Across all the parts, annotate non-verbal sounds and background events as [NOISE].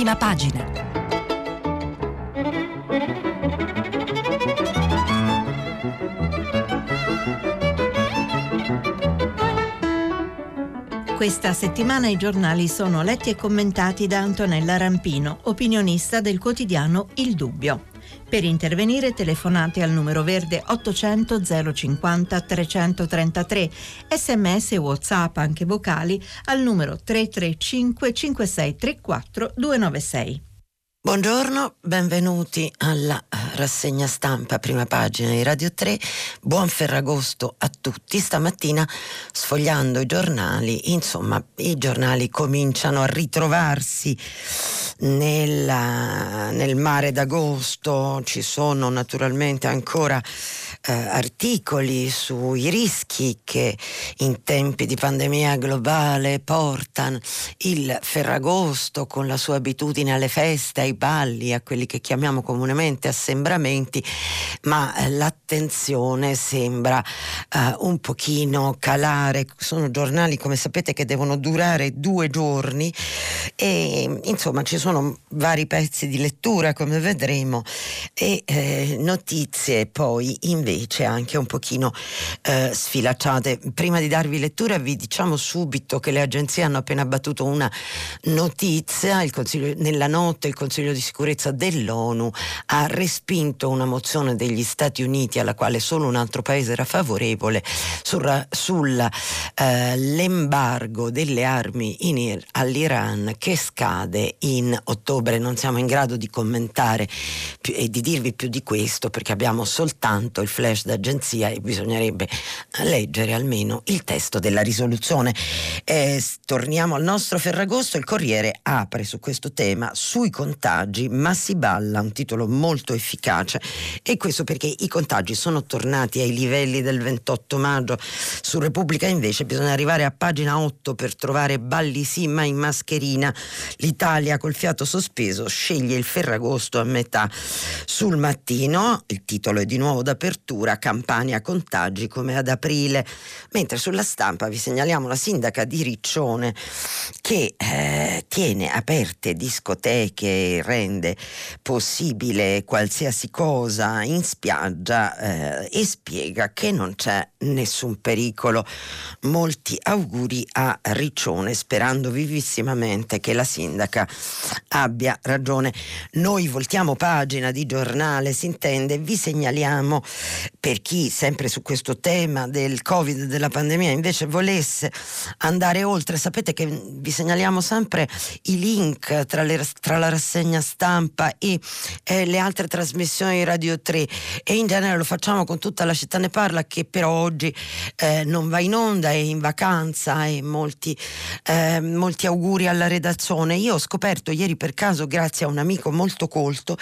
prima pagina. Questa settimana i giornali sono letti e commentati da Antonella Rampino, opinionista del quotidiano Il Dubbio. Per intervenire telefonate al numero verde 800 050 333, sms e whatsapp anche vocali al numero 335 5634 296. Buongiorno, benvenuti alla eh, rassegna stampa prima pagina di Radio 3. Buon Ferragosto a tutti. Stamattina sfogliando i giornali, insomma, i giornali cominciano a ritrovarsi nella, nel mare d'agosto. Ci sono naturalmente ancora eh, articoli sui rischi che in tempi di pandemia globale portano il Ferragosto con la sua abitudine alle feste, ai balli, a quelli che chiamiamo comunemente assembramenti, ma eh, l'attenzione sembra eh, un pochino calare. Sono giornali, come sapete, che devono durare due giorni e insomma ci sono vari pezzi di lettura, come vedremo, e eh, notizie poi invece anche un pochino eh, sfilacciate. Prima di darvi lettura vi diciamo subito che le agenzie hanno appena battuto una notizia, nella notte il Consiglio di sicurezza dell'ONU ha respinto una mozione degli Stati Uniti alla quale solo un altro paese era favorevole sull'embargo eh, delle armi in, all'Iran che scade in ottobre. Non siamo in grado di commentare più, e di dirvi più di questo perché abbiamo soltanto il flash d'agenzia e bisognerebbe leggere almeno il testo della risoluzione. Eh, torniamo al nostro Ferragosto, il Corriere apre su questo tema sui contagi, ma si balla, un titolo molto efficace. E questo perché i contagi sono tornati ai livelli del 28 maggio, su Repubblica invece bisogna arrivare a pagina 8 per trovare balli sì ma in mascherina, l'Italia col fiato sospeso sceglie il Ferragosto a metà. Sul mattino, il titolo è di nuovo d'apertura campania contagi come ad aprile, mentre sulla stampa vi segnaliamo la sindaca di Riccione che eh, tiene aperte discoteche rende possibile qualsiasi cosa in spiaggia eh, e spiega che non c'è nessun pericolo. Molti auguri a Riccione sperando vivissimamente che la sindaca abbia ragione. Noi voltiamo pagina di giornale, si intende, vi segnaliamo per chi sempre su questo tema del Covid, della pandemia, invece volesse andare oltre, sapete che vi segnaliamo sempre i link tra, le, tra la rassegna stampa e eh, le altre trasmissioni di Radio 3 e in genere lo facciamo con tutta la città ne parla che però oggi eh, non va in onda, è in vacanza e molti, eh, molti auguri alla redazione. Io ho scoperto ieri per caso, grazie a un amico molto colto,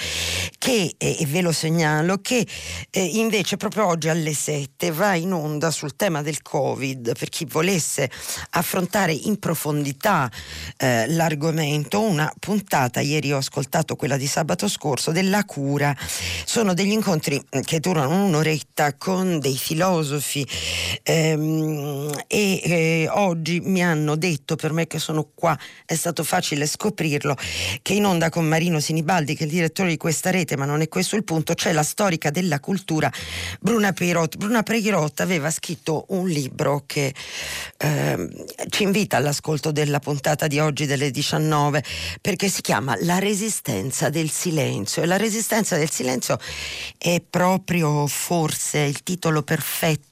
che, e ve lo segnalo, che eh, invece proprio oggi alle 7 va in onda sul tema del Covid per chi volesse affrontare in profondità eh, l'argomento. Una puntata, ieri ho ascoltato quella di sabato scorso, della cura. Sono degli incontri che durano un'oretta con dei filosofi ehm, e eh, oggi mi hanno detto, per me che sono qua, è stato facile scoprirlo, che in onda con Marino Sinibaldi, che è il direttore di questa rete, ma non è questo il punto, c'è la storica della cultura Bruna Pirot. Bruna Pirot aveva scritto un libro che eh, ci invita all'ascolto della puntata di oggi delle 19 perché si chiama La resistenza del silenzio. E la resistenza del silenzio è proprio forse il titolo perfetto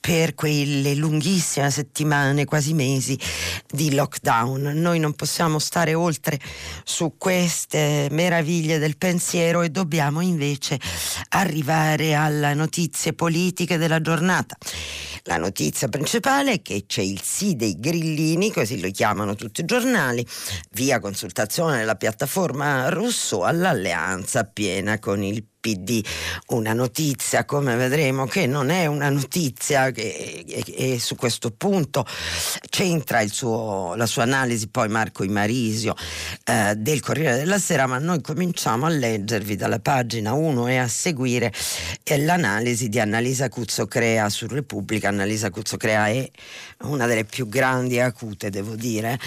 per quelle lunghissime settimane, quasi mesi di lockdown. Noi non possiamo stare oltre su queste meraviglie del pensiero e dobbiamo invece arrivare al alle notizie politiche della giornata. La notizia principale è che c'è il sì dei grillini, così lo chiamano tutti i giornali, via consultazione della piattaforma russo all'alleanza piena con il PD una notizia, come vedremo, che non è una notizia che, e su questo punto c'entra suo, la sua analisi poi Marco Imarisio eh, del Corriere della Sera, ma noi cominciamo a leggervi dalla pagina 1 e a seguire eh, l'analisi di Annalisa Cuzzo Crea su Repubblica. Annalisa Cuzzo Crea è una delle più grandi e acute, devo dire,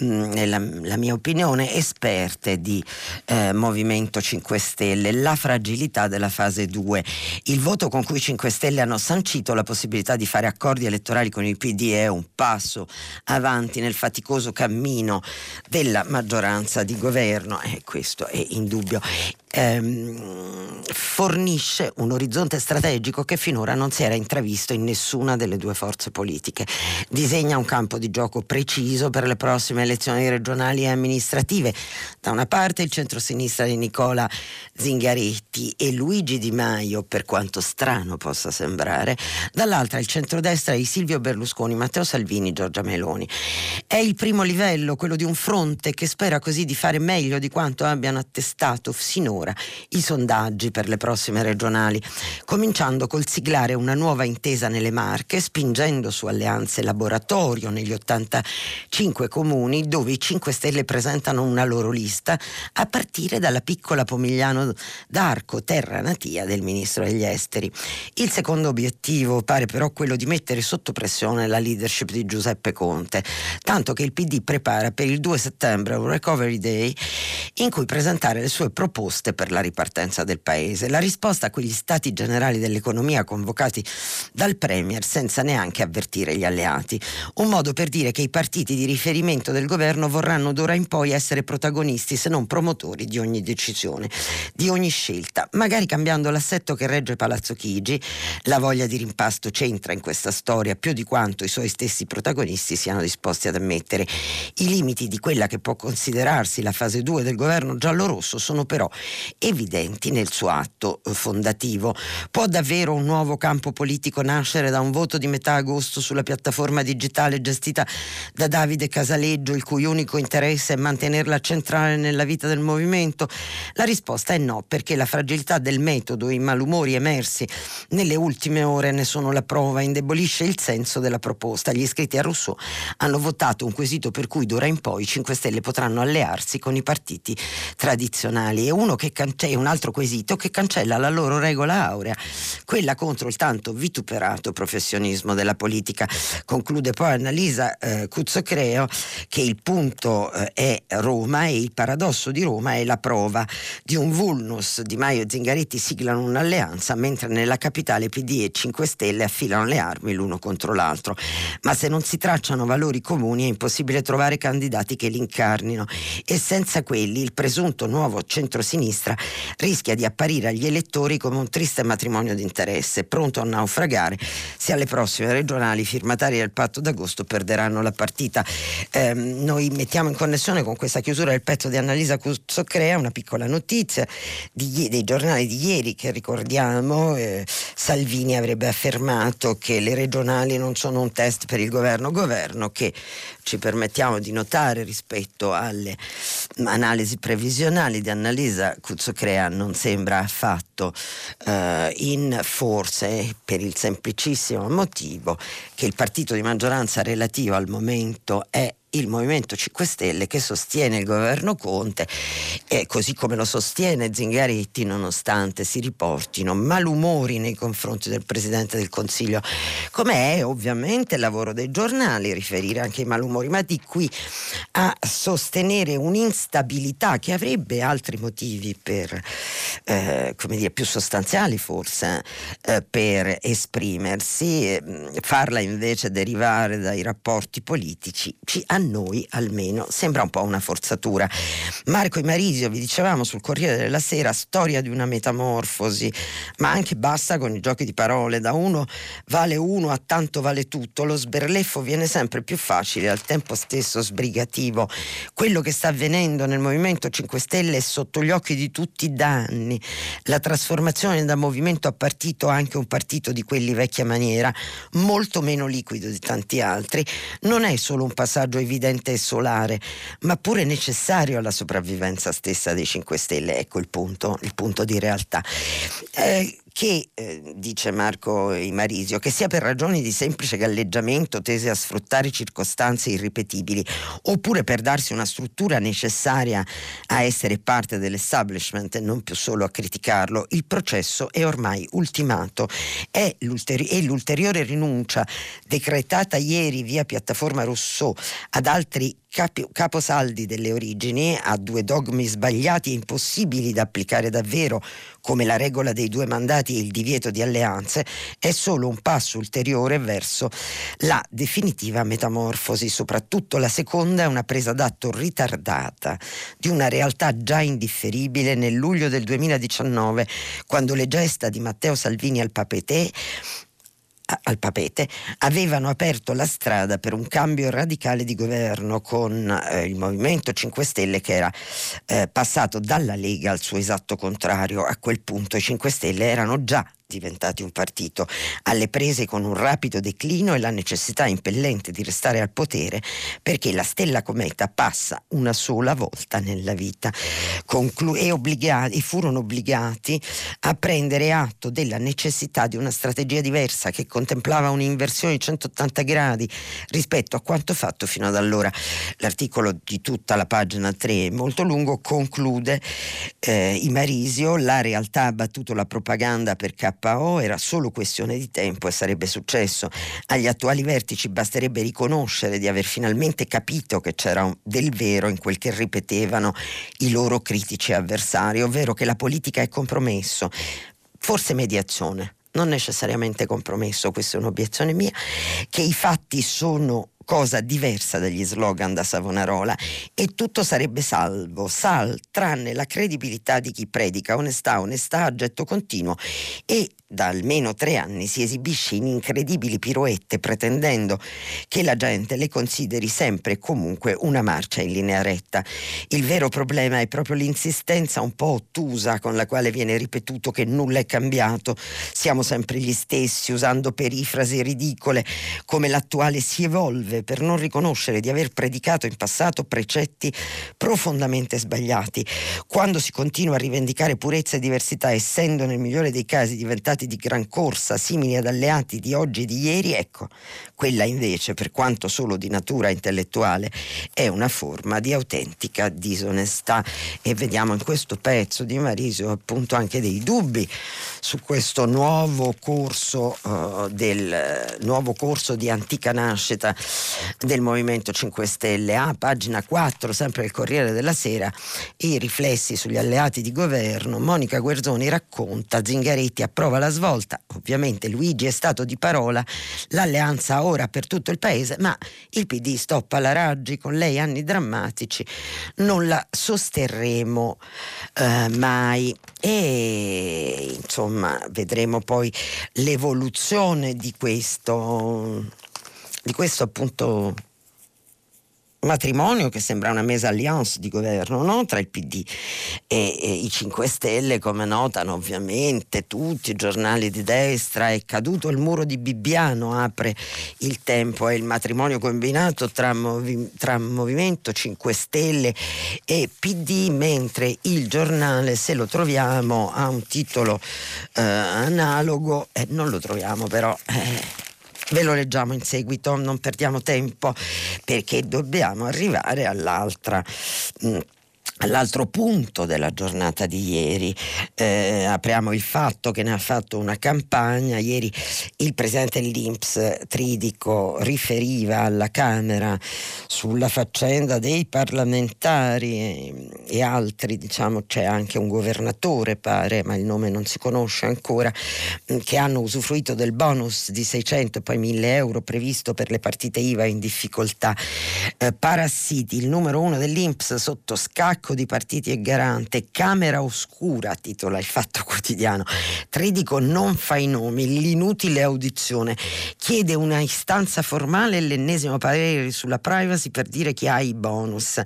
nella la mia opinione, esperte di eh, Movimento 5 Stelle, la fragilità della fase 2. Il voto con cui i 5 Stelle hanno sancito la possibilità di fare accordi elettorali con il PD è un passo avanti nel faticoso cammino della maggioranza di governo e questo è indubbio ehm, fornisce un orizzonte strategico che finora non si era intravisto in nessuna delle due forze politiche. Disegna un campo di gioco preciso per le prossime elezioni regionali e amministrative. Da una parte il centrosinistra di Nicola Zingaretti e Luigi Di Maio, per quanto strano possa sembrare, dall'altra il centrodestra di Silvio Berlusconi, Matteo Salvini, Giorgia Meloni. È il primo livello, quello di un fronte che spera così di fare meglio di quanto abbiano attestato sinora ora i sondaggi per le prossime regionali, cominciando col siglare una nuova intesa nelle Marche, spingendo su alleanze laboratorio negli 85 comuni dove i 5 Stelle presentano una loro lista, a partire dalla piccola Pomigliano d'Arco, terra natia del ministro degli esteri. Il secondo obiettivo pare però quello di mettere sotto pressione la leadership di Giuseppe Conte, tanto che il PD prepara per il 2 settembre un recovery day in cui presentare le sue proposte proposte per la ripartenza del Paese. La risposta a quegli stati generali dell'economia convocati dal Premier senza neanche avvertire gli alleati. Un modo per dire che i partiti di riferimento del governo vorranno d'ora in poi essere protagonisti se non promotori di ogni decisione, di ogni scelta, magari cambiando l'assetto che regge Palazzo Chigi. La voglia di rimpasto c'entra in questa storia più di quanto i suoi stessi protagonisti siano disposti ad ammettere. I limiti di quella che può considerarsi la fase 2 del governo giallo-rosso sono però evidenti nel suo atto eh, fondativo. Può davvero un nuovo campo politico nascere da un voto di metà agosto sulla piattaforma digitale gestita da Davide Casaleggio, il cui unico interesse è mantenerla centrale nella vita del movimento? La risposta è no, perché la fragilità del metodo i malumori emersi nelle ultime ore ne sono la prova, indebolisce il senso della proposta. Gli iscritti a Rousseau hanno votato un quesito per cui d'ora in poi i 5 Stelle potranno allearsi con i partiti tradizionali. E uno che cance- un altro quesito che cancella la loro regola aurea, quella contro il tanto vituperato professionismo della politica. Conclude poi Annalisa eh, Cuzzocreo che il punto eh, è Roma e il paradosso di Roma è la prova di un vulnus. Di Maio e Zingaretti siglano un'alleanza mentre nella capitale PD e 5 Stelle affilano le armi l'uno contro l'altro. Ma se non si tracciano valori comuni è impossibile trovare candidati che li incarnino e senza quelli il presunto nuovo centro-sinistra sinistra rischia di apparire agli elettori come un triste matrimonio di interesse, pronto a naufragare se alle prossime regionali firmatari del patto d'agosto perderanno la partita. Eh, noi mettiamo in connessione con questa chiusura del pezzo di Annalisa Cuzzocrea una piccola notizia di, dei giornali di ieri che ricordiamo eh, Salvini avrebbe affermato che le regionali non sono un test per il governo governo che ci permettiamo di notare rispetto alle analisi previsionali di Annalisa Cuzzocrea non sembra affatto eh, in forse per il semplicissimo motivo che il partito di maggioranza relativo al momento è il Movimento 5 Stelle che sostiene il governo Conte e così come lo sostiene Zingaretti nonostante si riportino malumori nei confronti del Presidente del Consiglio come è ovviamente il lavoro dei giornali riferire anche ai malumori. Ma di qui a sostenere un'instabilità che avrebbe altri motivi per eh, come dire più sostanziali forse eh, per esprimersi eh, farla invece derivare dai rapporti politici ci a noi almeno sembra un po' una forzatura. Marco e Marisio, vi dicevamo sul Corriere della Sera, storia di una metamorfosi, ma anche basta con i giochi di parole, da uno vale uno a tanto vale tutto, lo sberleffo viene sempre più facile, al tempo stesso sbrigativo. Quello che sta avvenendo nel Movimento 5 Stelle è sotto gli occhi di tutti da anni. La trasformazione da movimento a partito, anche un partito di quelli vecchia maniera, molto meno liquido di tanti altri, non è solo un passaggio evidente evidente e solare, ma pure necessario alla sopravvivenza stessa dei 5 Stelle. Ecco il punto, il punto di realtà. Eh, che, eh, dice Marco Imarisio, che sia per ragioni di semplice galleggiamento tese a sfruttare circostanze irripetibili, oppure per darsi una struttura necessaria a essere parte dell'establishment e non più solo a criticarlo, il processo è ormai ultimato. È l'ulteri- e l'ulteriore rinuncia decretata ieri via piattaforma Rousseau ad altri capi, caposaldi delle origini, ha due dogmi sbagliati e impossibili da applicare davvero, come la regola dei due mandati e il divieto di alleanze, è solo un passo ulteriore verso la definitiva metamorfosi. Soprattutto la seconda è una presa d'atto ritardata di una realtà già indifferibile nel luglio del 2019, quando le gesta di Matteo Salvini al Papetè al papete avevano aperto la strada per un cambio radicale di governo con eh, il Movimento 5 Stelle che era eh, passato dalla Lega al suo esatto contrario. A quel punto i 5 Stelle erano già diventati un partito, alle prese con un rapido declino e la necessità impellente di restare al potere perché la stella cometa passa una sola volta nella vita Conclu- e, obbligati, e furono obbligati a prendere atto della necessità di una strategia diversa che contemplava un'inversione di 180 gradi rispetto a quanto fatto fino ad allora. L'articolo di tutta la pagina 3 molto lungo conclude eh, Imarisio, la realtà ha battuto la propaganda per K KO era solo questione di tempo e sarebbe successo. Agli attuali vertici basterebbe riconoscere di aver finalmente capito che c'era del vero in quel che ripetevano i loro critici avversari, ovvero che la politica è compromesso, forse mediazione non necessariamente compromesso, questa è un'obiezione mia, che i fatti sono cosa diversa dagli slogan da Savonarola e tutto sarebbe salvo, sal, tranne la credibilità di chi predica onestà, onestà a getto continuo e da almeno tre anni si esibisce in incredibili piroette pretendendo che la gente le consideri sempre e comunque una marcia in linea retta. Il vero problema è proprio l'insistenza un po' ottusa con la quale viene ripetuto che nulla è cambiato, siamo sempre gli stessi, usando perifrasi ridicole come l'attuale si evolve per non riconoscere di aver predicato in passato precetti profondamente sbagliati. Quando si continua a rivendicare purezza e diversità, essendo nel migliore dei casi diventati di gran corsa simili ad alleati di oggi e di ieri, ecco, quella invece, per quanto solo di natura intellettuale, è una forma di autentica disonestà. E vediamo in questo pezzo di Marisio appunto anche dei dubbi su questo nuovo corso uh, del nuovo corso di antica nascita del Movimento 5 Stelle. A pagina 4, sempre il Corriere della Sera, i riflessi sugli alleati di governo. Monica Guerzoni racconta, Zingaretti approva la svolta. Ovviamente Luigi è stato di parola, l'alleanza ora per tutto il paese, ma il PD stoppa la Raggi con lei anni drammatici, non la sosterremo eh, mai. E insomma vedremo poi l'evoluzione di questo, di questo appunto matrimonio che sembra una mesalliance di governo no? tra il PD e, e, i 5 Stelle, come notano ovviamente tutti i giornali di destra, è caduto il muro di Bibbiano, apre il tempo, è il matrimonio combinato tra, movi, tra Movimento 5 Stelle e PD, mentre il giornale, se lo troviamo, ha un titolo eh, analogo, eh, non lo troviamo però... Eh, Ve lo leggiamo in seguito, non perdiamo tempo perché dobbiamo arrivare all'altra. Mh, mm, L'altro punto della giornata di ieri, eh, apriamo il fatto che ne ha fatto una campagna, ieri il presidente dell'Inps Tridico riferiva alla Camera sulla faccenda dei parlamentari e, e altri, diciamo c'è anche un governatore pare, ma il nome non si conosce ancora, che hanno usufruito del bonus di 600 e poi 1000 euro previsto per le partite IVA in difficoltà. Eh, Parassiti, il numero uno dell'Inps sotto scacco blocco di partiti e garante, Camera Oscura, titola il Fatto Quotidiano. Tridico non fa i nomi, l'inutile audizione, chiede una istanza formale e l'ennesimo parere sulla privacy per dire chi ha i bonus.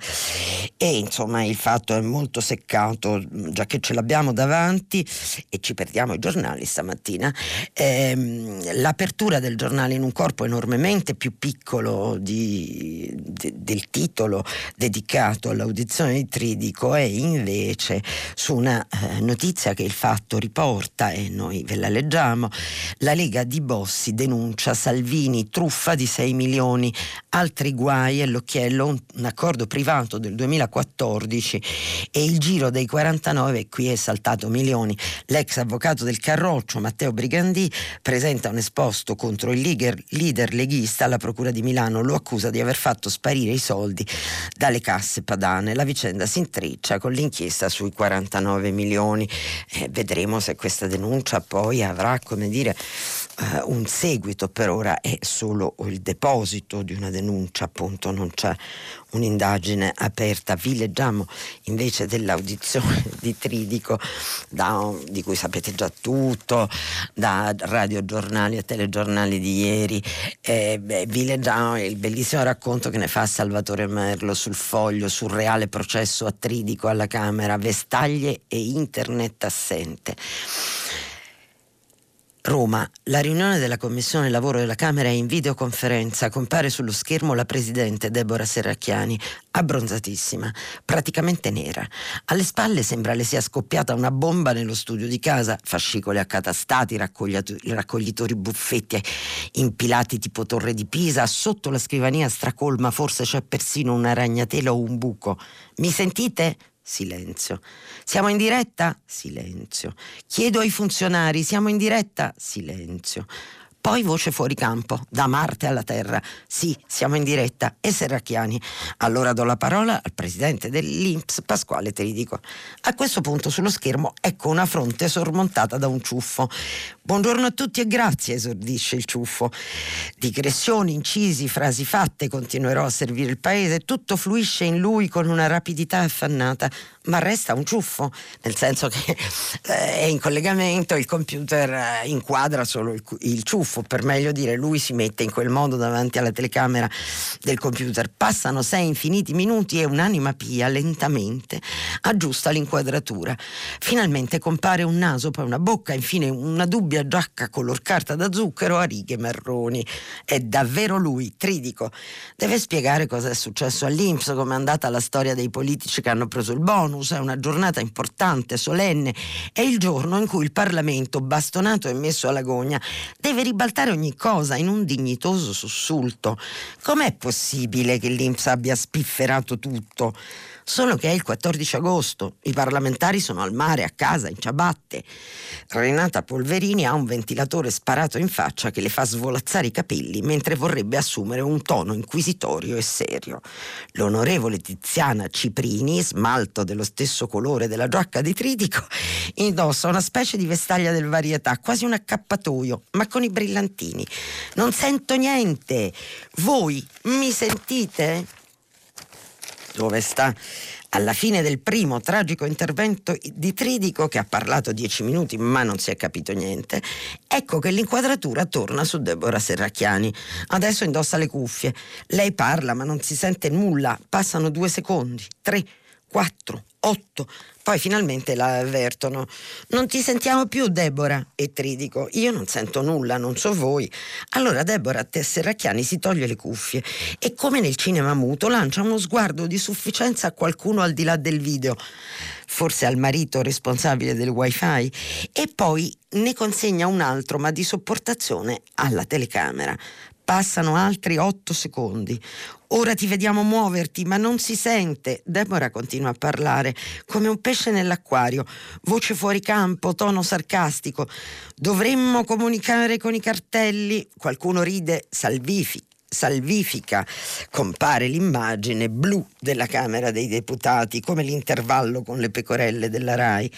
E insomma il fatto è molto seccato, già che ce l'abbiamo davanti e ci perdiamo i giornali stamattina. Ehm, l'apertura del giornale in un corpo enormemente più piccolo di, de, del titolo dedicato all'audizione di Tridico Tridico è invece su una eh, notizia che il fatto riporta e noi ve la leggiamo. La Lega di Bossi denuncia Salvini truffa di 6 milioni, altri guai e l'occhiello, un, un accordo privato del 2014 e il giro dei 49, qui è saltato milioni. L'ex avvocato del Carroccio, Matteo Brigandì, presenta un esposto contro il leader, leader leghista alla Procura di Milano, lo accusa di aver fatto sparire i soldi dalle casse padane. La vicenda si intreccia con l'inchiesta sui 49 milioni. Eh, vedremo se questa denuncia poi avrà, come dire, eh, un seguito. Per ora è solo il deposito di una denuncia, appunto, non c'è un'indagine aperta. Vi leggiamo invece dell'audizione [LAUGHS] di Tridico, da, di cui sapete già tutto, da radiogiornali e telegiornali di ieri. Eh, beh, vi leggiamo il bellissimo racconto che ne fa Salvatore Merlo sul foglio, sul reale processo a Tridico alla Camera, vestaglie e internet assente. Roma, la riunione della Commissione Lavoro della Camera è in videoconferenza. Compare sullo schermo la Presidente Deborah Serracchiani, abbronzatissima, praticamente nera. Alle spalle sembra le sia scoppiata una bomba nello studio di casa, fascicoli accatastati, raccoglitori buffetti impilati tipo torre di Pisa, sotto la scrivania stracolma forse c'è persino una ragnatela o un buco. Mi sentite? Silenzio. Siamo in diretta? Silenzio. Chiedo ai funzionari, siamo in diretta? Silenzio. Poi voce fuori campo, da Marte alla Terra. Sì, siamo in diretta. E Serracchiani. Allora do la parola al presidente dell'Inps, Pasquale Tridico. A questo punto sullo schermo ecco una fronte sormontata da un ciuffo. Buongiorno a tutti e grazie, esordisce il ciuffo. Digressioni, incisi, frasi fatte, continuerò a servire il paese. Tutto fluisce in lui con una rapidità affannata ma resta un ciuffo, nel senso che eh, è in collegamento, il computer eh, inquadra solo il, il, ciuffo, per meglio dire, lui si mette in quel modo davanti alla telecamera del computer. Passano sei infiniti minuti e un'anima pia lentamente aggiusta l'inquadratura. Finalmente compare un naso, poi una bocca, infine una dubbia giacca color carta da zucchero a righe marroni. È davvero lui, Tridico. Deve spiegare cosa è successo all'Inps, come è andata la storia dei politici che hanno preso il bonus è una giornata importante, solenne, è il giorno in cui il Parlamento, bastonato e messo alla gogna, deve ribaltare ogni cosa in un dignitoso sussulto. Com'è possibile che l'Inps abbia spifferato tutto? Solo che è il 14 agosto, i parlamentari sono al mare, a casa, in ciabatte. Renata Polverini ha un ventilatore sparato in faccia che le fa svolazzare i capelli mentre vorrebbe assumere un tono inquisitorio e serio. L'onorevole Tiziana Ciprini, smalto dello stesso colore della giacca di Tritico, indossa una specie di vestaglia del varietà, quasi un accappatoio, ma con i brillantini. Non sento niente. Voi mi sentite? Dove sta alla fine del primo tragico intervento di Tridico, che ha parlato dieci minuti ma non si è capito niente, ecco che l'inquadratura torna su Deborah Serracchiani. Adesso indossa le cuffie. Lei parla ma non si sente nulla. Passano due secondi, tre, quattro, otto. Poi finalmente la avvertono. Non ti sentiamo più, Deborah. E Tridico, io non sento nulla, non so voi. Allora Deborah Tesserracchiani si toglie le cuffie e come nel cinema muto lancia uno sguardo di sufficienza a qualcuno al di là del video, forse al marito responsabile del wifi, e poi ne consegna un altro, ma di sopportazione, alla telecamera. Passano altri otto secondi. Ora ti vediamo muoverti, ma non si sente. Deborah continua a parlare come un pesce nell'acquario, voce fuori campo, tono sarcastico. Dovremmo comunicare con i cartelli. Qualcuno ride, salvifica salvifica compare l'immagine blu della Camera dei Deputati come l'intervallo con le pecorelle della RAI.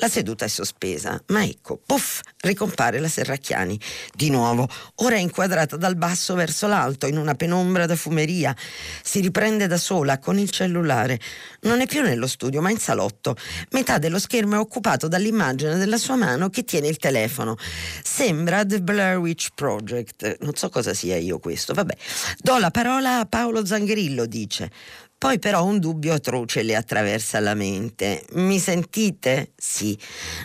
La seduta è sospesa, ma ecco, puff, ricompare la Serracchiani. Di nuovo, ora è inquadrata dal basso verso l'alto, in una penombra da fumeria. Si riprende da sola, con il cellulare. Non è più nello studio, ma in salotto. Metà dello schermo è occupato dall'immagine della sua mano che tiene il telefono. Sembra The Blair Witch Project. Non so cosa sia io questo, vabbè. Do la parola a Paolo Zangrillo, dice. Poi però un dubbio atroce le attraversa la mente. Mi sentite? Sì.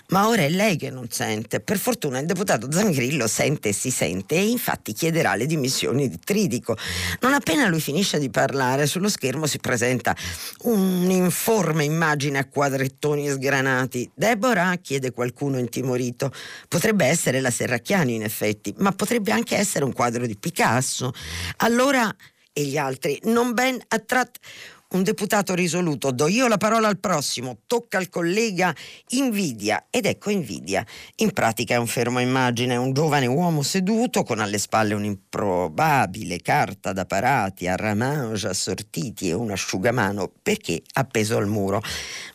Ma ora è lei che non sente. Per fortuna il deputato Zangrillo sente e si sente e infatti chiederà le dimissioni di Tridico. Non appena lui finisce di parlare, sullo schermo si presenta un'informe immagine a quadrettoni sgranati. Deborah? chiede qualcuno intimorito. Potrebbe essere la Serracchiani in effetti, ma potrebbe anche essere un quadro di Picasso. Allora e gli altri, non ben attratti un deputato risoluto, do io la parola al prossimo, tocca al collega invidia ed ecco invidia. In pratica è un fermo immagine, un giovane uomo seduto con alle spalle un'improbabile carta da parati a ramange assortiti e un asciugamano perché appeso al muro.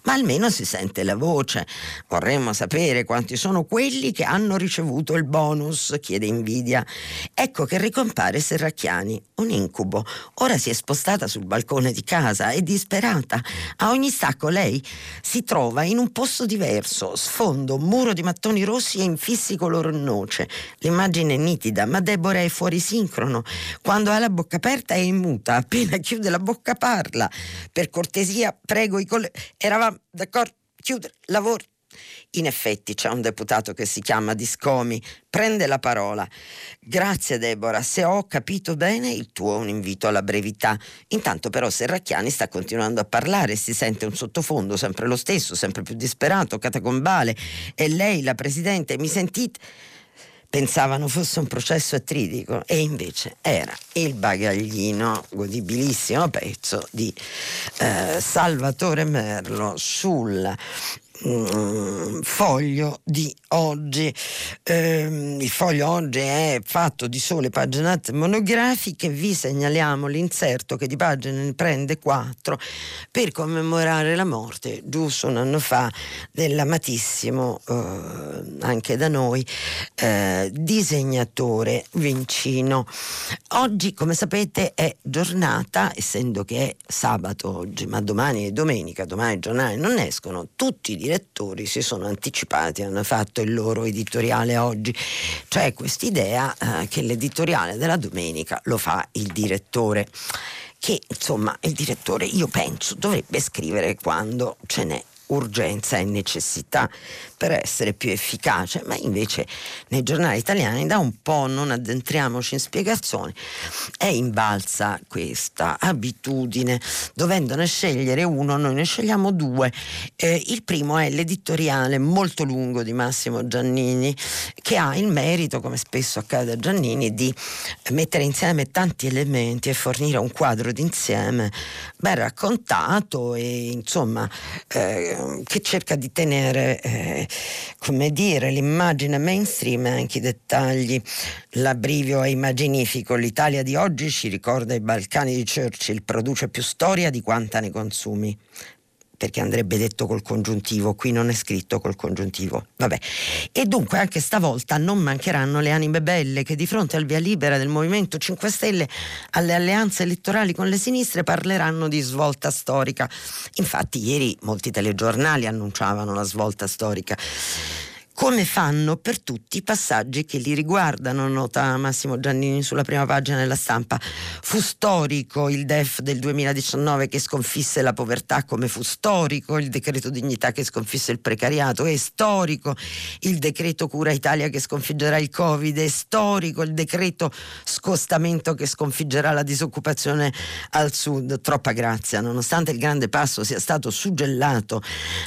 Ma almeno si sente la voce. Vorremmo sapere quanti sono quelli che hanno ricevuto il bonus, chiede invidia. Ecco che ricompare Serracchiani, un incubo. Ora si è spostata sul balcone di casa è disperata. A ogni stacco lei si trova in un posto diverso, sfondo, muro di mattoni rossi e infissi color noce. L'immagine è nitida, ma Deborah è fuori sincrono. Quando ha la bocca aperta è muta, appena chiude la bocca parla. Per cortesia, prego i colleghi. Eravamo d'accordo? Chiudere, lavoro. In effetti c'è un deputato che si chiama Discomi, prende la parola. Grazie Deborah, se ho capito bene il tuo è un invito alla brevità. Intanto però Serracchiani sta continuando a parlare, si sente un sottofondo sempre lo stesso, sempre più disperato, catacombale. E lei, la Presidente, mi sentite? pensavano fosse un processo atridico e invece era il bagaglino, godibilissimo pezzo di eh, Salvatore Merlo sul Mm, foglio di oggi. Eh, il foglio oggi è fatto di sole paginate monografiche, vi segnaliamo l'inserto che di pagine ne prende quattro per commemorare la morte giusto un anno fa dell'amatissimo, eh, anche da noi, eh, disegnatore Vincino. Oggi, come sapete, è giornata, essendo che è sabato oggi, ma domani è domenica, domani i giornali non escono, tutti i direttori si sono anticipati, hanno fatto il loro editoriale oggi, cioè quest'idea eh, che l'editoriale della domenica lo fa il direttore che insomma il direttore io penso dovrebbe scrivere quando ce n'è urgenza e necessità per essere più efficace, ma invece nei giornali italiani da un po' non addentriamoci in spiegazioni, è imbalza questa abitudine, dovendone scegliere uno, noi ne scegliamo due. Eh, il primo è l'editoriale molto lungo di Massimo Giannini, che ha il merito, come spesso accade a Giannini, di mettere insieme tanti elementi e fornire un quadro d'insieme ben raccontato e insomma eh, che cerca di tenere eh, come dire, l'immagine mainstream e anche i dettagli. L'abbrivio è immaginifico. L'Italia di oggi ci ricorda i Balcani di Churchill, produce più storia di quanta ne consumi perché andrebbe detto col congiuntivo, qui non è scritto col congiuntivo. Vabbè. E dunque anche stavolta non mancheranno le anime belle che di fronte al via libera del Movimento 5 Stelle alle alleanze elettorali con le sinistre parleranno di svolta storica. Infatti ieri molti telegiornali annunciavano la svolta storica come fanno per tutti i passaggi che li riguardano, nota Massimo Giannini sulla prima pagina della stampa. Fu storico il DEF del 2019 che sconfisse la povertà, come fu storico il decreto dignità che sconfisse il precariato, è storico il decreto cura Italia che sconfiggerà il Covid, è storico il decreto scostamento che sconfiggerà la disoccupazione al sud. Troppa grazia, nonostante il grande passo sia stato suggellato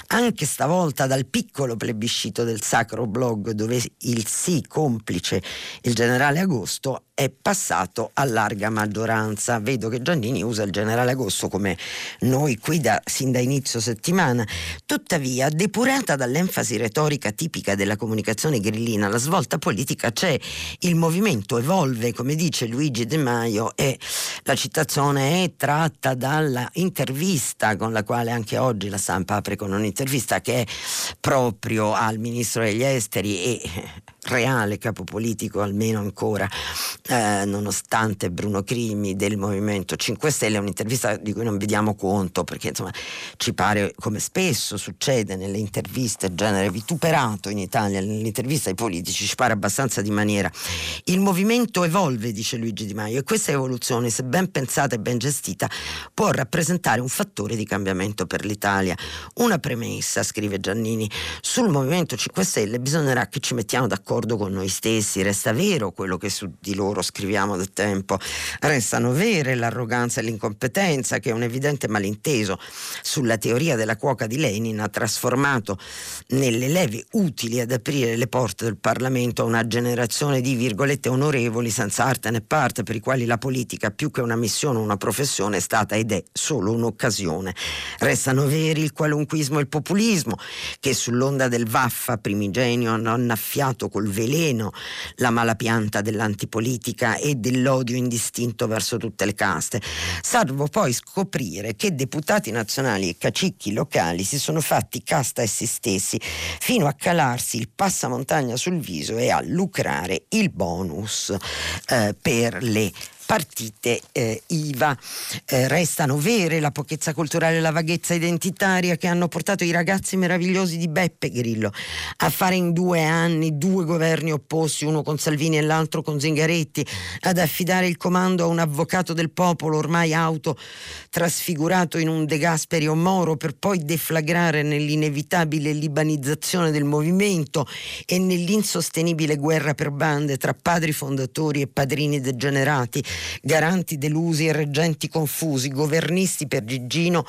anche stavolta dal piccolo plebiscito del sacro sacro blog dove il sì complice il generale Agosto è passato a larga maggioranza. Vedo che Giannini usa il generale Agosto come noi qui da, sin da inizio settimana. Tuttavia, depurata dall'enfasi retorica tipica della comunicazione grillina, la svolta politica c'è, il movimento evolve, come dice Luigi De Maio, e la citazione è tratta dalla intervista con la quale anche oggi la stampa apre con un'intervista che è proprio al ministro degli esteri e reale capo politico almeno ancora eh, nonostante Bruno Crimi del Movimento 5 Stelle, un'intervista di cui non vediamo conto perché insomma ci pare come spesso succede nelle interviste genere vituperato in Italia, nell'intervista ai politici ci pare abbastanza di maniera. Il movimento evolve, dice Luigi Di Maio, e questa evoluzione, se ben pensata e ben gestita, può rappresentare un fattore di cambiamento per l'Italia. Una premessa, scrive Giannini, sul Movimento 5 Stelle bisognerà che ci mettiamo d'accordo con noi stessi, resta vero quello che su di loro scriviamo da tempo, restano vere l'arroganza e l'incompetenza che un evidente malinteso sulla teoria della cuoca di Lenin ha trasformato nelle leve utili ad aprire le porte del Parlamento a una generazione di virgolette onorevoli senza arte né parte per i quali la politica più che una missione o una professione è stata ed è solo un'occasione. Restano veri il qualunquismo e il populismo che sull'onda del vaffa primigenio hanno annaffiato col veleno la mala pianta dell'antipolitica e dell'odio indistinto verso tutte le caste, salvo poi scoprire che deputati nazionali e cacicchi locali si sono fatti casta essi stessi fino a calarsi il passamontagna sul viso e a lucrare il bonus eh, per le partite eh, IVA. Eh, restano vere la pochezza culturale e la vaghezza identitaria che hanno portato i ragazzi meravigliosi di Beppe Grillo a fare in due anni due governi opposti, uno con Salvini e l'altro con Zingaretti, ad affidare il comando a un avvocato del popolo ormai auto trasfigurato in un De Gasperi o Moro per poi deflagrare nell'inevitabile libanizzazione del movimento e nell'insostenibile guerra per bande tra padri fondatori e padrini degenerati garanti delusi e reggenti confusi, governisti per Gigino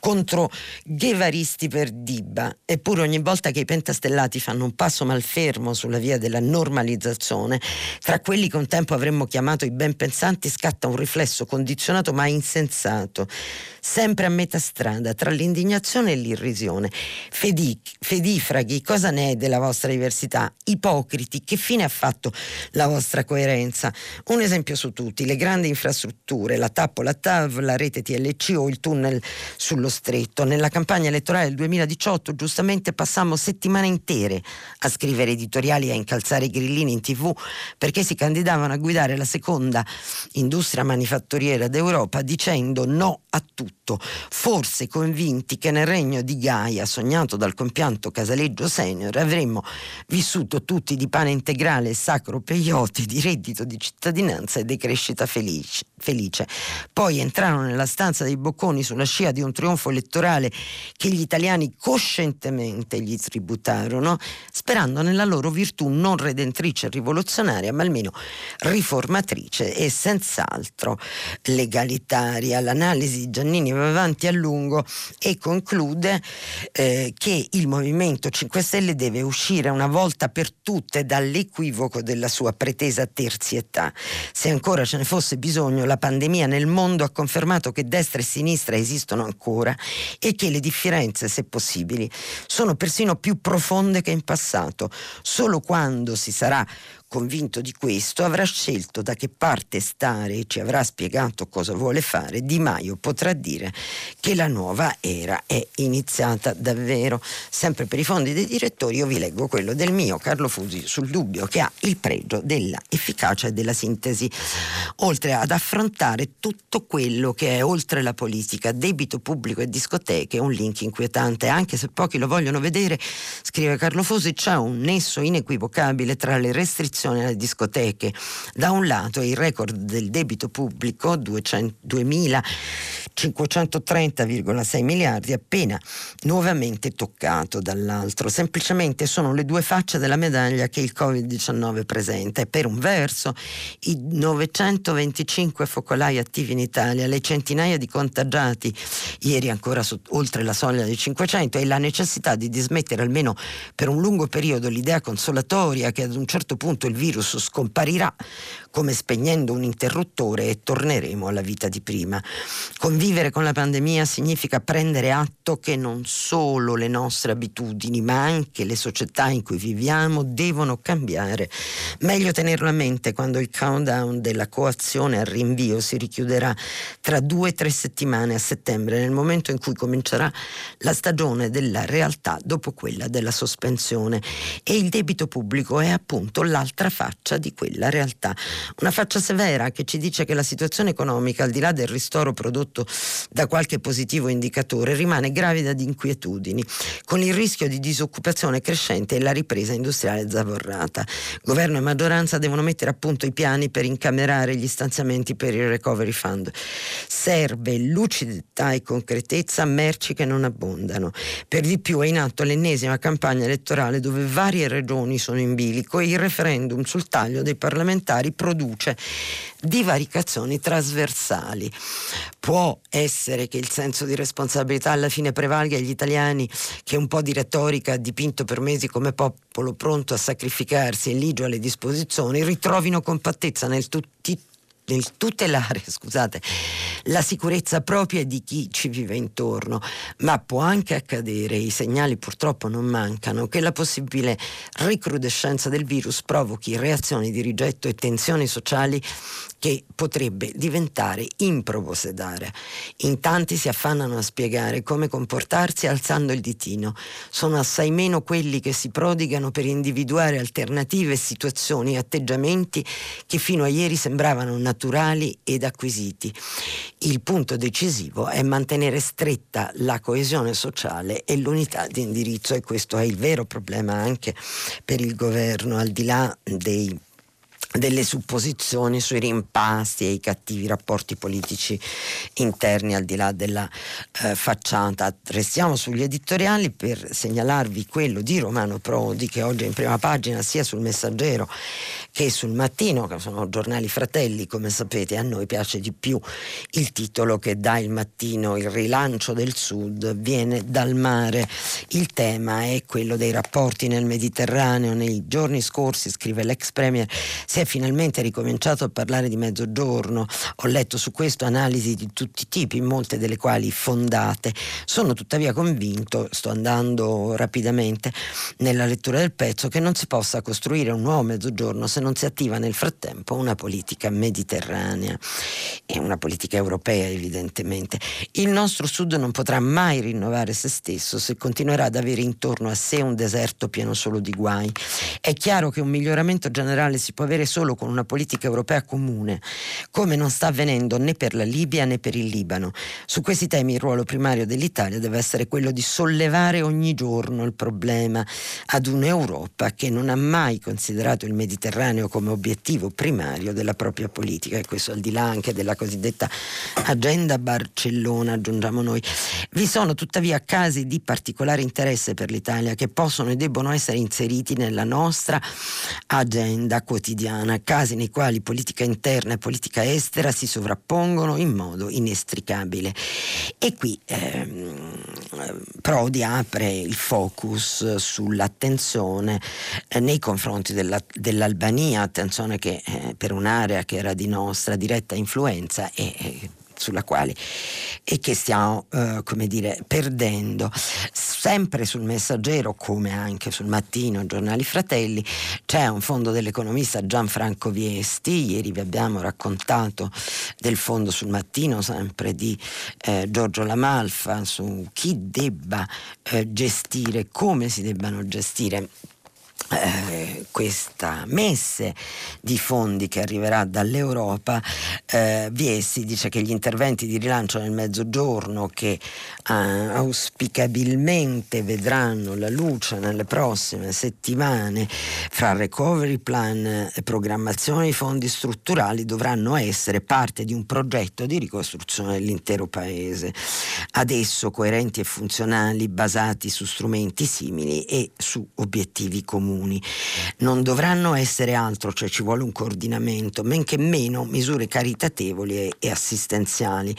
contro guevaristi per Dibba. Eppure ogni volta che i pentastellati fanno un passo malfermo sulla via della normalizzazione, tra quelli che un tempo avremmo chiamato i ben pensanti scatta un riflesso condizionato ma insensato, sempre a metà strada tra l'indignazione e l'irrisione. Fedic, fedifraghi, cosa ne è della vostra diversità? Ipocriti, che fine ha fatto la vostra coerenza? Un esempio su tutti, le grandi infrastrutture, la TAP o la TAV, la rete TLC o il tunnel sullo stretto. Nella campagna elettorale del 2018 giustamente passammo settimane intere a scrivere editoriali e a incalzare i grillini in tv perché si candidavano a guidare la seconda industria manifatturiera d'Europa dicendo no a tutto, forse convinti che nel regno di Gaia, sognato dal compianto Casaleggio Senior, avremmo vissuto tutti di pane integrale e sacro peyote, di reddito di cittadinanza e decrescita felice. felice. Poi entrarono nella stanza dei bocconi sulla scia di un trionfo elettorale che gli italiani coscientemente gli tributarono, sperando nella loro virtù non redentrice e rivoluzionaria, ma almeno riformatrice e senz'altro legalitaria. L'analisi di Giannini va avanti a lungo e conclude eh, che il Movimento 5 Stelle deve uscire una volta per tutte dall'equivoco della sua pretesa terzietà. Se ancora ce ne fosse bisogno, la pandemia nel mondo ha confermato che destra e sinistra esistono ancora e che le differenze, se possibili, sono persino più profonde che in passato. Solo quando si sarà Convinto di questo, avrà scelto da che parte stare e ci avrà spiegato cosa vuole fare. Di Maio potrà dire che la nuova era è iniziata davvero. Sempre per i fondi dei direttori, io vi leggo quello del mio Carlo Fusi sul dubbio che ha il pregio della efficacia e della sintesi, oltre ad affrontare tutto quello che è oltre la politica, debito pubblico e discoteche, un link inquietante, anche se pochi lo vogliono vedere, scrive Carlo Fusi, c'è un nesso inequivocabile tra le restrizioni restrizioni alle discoteche. Da un lato il record del debito pubblico, 2.530,6 miliardi, appena nuovamente toccato dall'altro. Semplicemente sono le due facce della medaglia che il Covid-19 presenta. E per un verso i 925 focolai attivi in Italia, le centinaia di contagiati, ieri ancora su, oltre la soglia dei 500, e la necessità di dismettere almeno per un lungo periodo l'idea consolatoria che ad un certo punto il virus scomparirà come spegnendo un interruttore e torneremo alla vita di prima. Convivere con la pandemia significa prendere atto che non solo le nostre abitudini, ma anche le società in cui viviamo devono cambiare. Meglio tenerlo a mente quando il countdown della coazione al rinvio si richiuderà tra due o tre settimane a settembre, nel momento in cui comincerà la stagione della realtà dopo quella della sospensione. E il debito pubblico è appunto l'altra faccia di quella realtà. Una faccia severa che ci dice che la situazione economica, al di là del ristoro prodotto da qualche positivo indicatore, rimane gravida di inquietudini, con il rischio di disoccupazione crescente e la ripresa industriale zavorrata. Governo e maggioranza devono mettere a punto i piani per incamerare gli stanziamenti per il Recovery Fund. Serve lucidità e concretezza, merci che non abbondano. Per di più è in atto l'ennesima campagna elettorale dove varie regioni sono in bilico e il referendum sul taglio dei parlamentari produce divaricazioni trasversali. Può essere che il senso di responsabilità alla fine prevalga agli italiani che un po' di retorica dipinto per mesi come popolo pronto a sacrificarsi e ligio alle disposizioni ritrovino compattezza nel tutti nel tutelare [LAUGHS] scusate, la sicurezza propria di chi ci vive intorno, ma può anche accadere, i segnali purtroppo non mancano, che la possibile recrudescenza del virus provochi reazioni di rigetto e tensioni sociali che potrebbe diventare improbo sedare. In tanti si affannano a spiegare come comportarsi alzando il ditino. Sono assai meno quelli che si prodigano per individuare alternative, situazioni e atteggiamenti che fino a ieri sembravano naturali ed acquisiti. Il punto decisivo è mantenere stretta la coesione sociale e l'unità di indirizzo e questo è il vero problema anche per il governo, al di là dei delle supposizioni sui rimpasti e i cattivi rapporti politici interni al di là della eh, facciata. Restiamo sugli editoriali per segnalarvi quello di Romano Prodi che oggi è in prima pagina sia sul Messaggero che sul Mattino, che sono giornali fratelli, come sapete a noi piace di più il titolo che dà il Mattino, il rilancio del Sud viene dal mare. Il tema è quello dei rapporti nel Mediterraneo. Nei giorni scorsi, scrive l'ex Premier, si è finalmente ricominciato a parlare di mezzogiorno. Ho letto su questo analisi di tutti i tipi, molte delle quali fondate. Sono tuttavia convinto, sto andando rapidamente nella lettura del pezzo, che non si possa costruire un nuovo mezzogiorno se non si attiva nel frattempo una politica mediterranea e una politica europea evidentemente. Il nostro Sud non potrà mai rinnovare se stesso se continuerà ad avere intorno a sé un deserto pieno solo di guai. È chiaro che un miglioramento generale si può avere solo con una politica europea comune, come non sta avvenendo né per la Libia né per il Libano. Su questi temi il ruolo primario dell'Italia deve essere quello di sollevare ogni giorno il problema ad un'Europa che non ha mai considerato il Mediterraneo come obiettivo primario della propria politica e questo al di là anche della cosiddetta agenda Barcellona, aggiungiamo noi. Vi sono tuttavia casi di particolare interesse per l'Italia che possono e debbono essere inseriti nella nostra agenda quotidiana italiana, casi nei quali politica interna e politica estera si sovrappongono in modo inestricabile. E qui ehm, Prodi apre il focus sull'attenzione eh, nei confronti della, dell'Albania, attenzione che eh, per un'area che era di nostra diretta influenza e sulla quale e che stiamo eh, come dire perdendo. Sempre sul messaggero come anche sul mattino giornali fratelli c'è un fondo dell'economista Gianfranco Viesti. Ieri vi abbiamo raccontato del fondo sul mattino sempre di eh, Giorgio Lamalfa su chi debba eh, gestire come si debbano gestire eh, questa messe di fondi che arriverà dall'Europa, eh, Viesi dice che gli interventi di rilancio nel mezzogiorno che eh, auspicabilmente vedranno la luce nelle prossime settimane fra recovery plan e programmazione dei fondi strutturali dovranno essere parte di un progetto di ricostruzione dell'intero paese, adesso coerenti e funzionali basati su strumenti simili e su obiettivi comuni comuni. Non dovranno essere altro, cioè ci vuole un coordinamento, men che meno misure caritatevoli e, e assistenziali.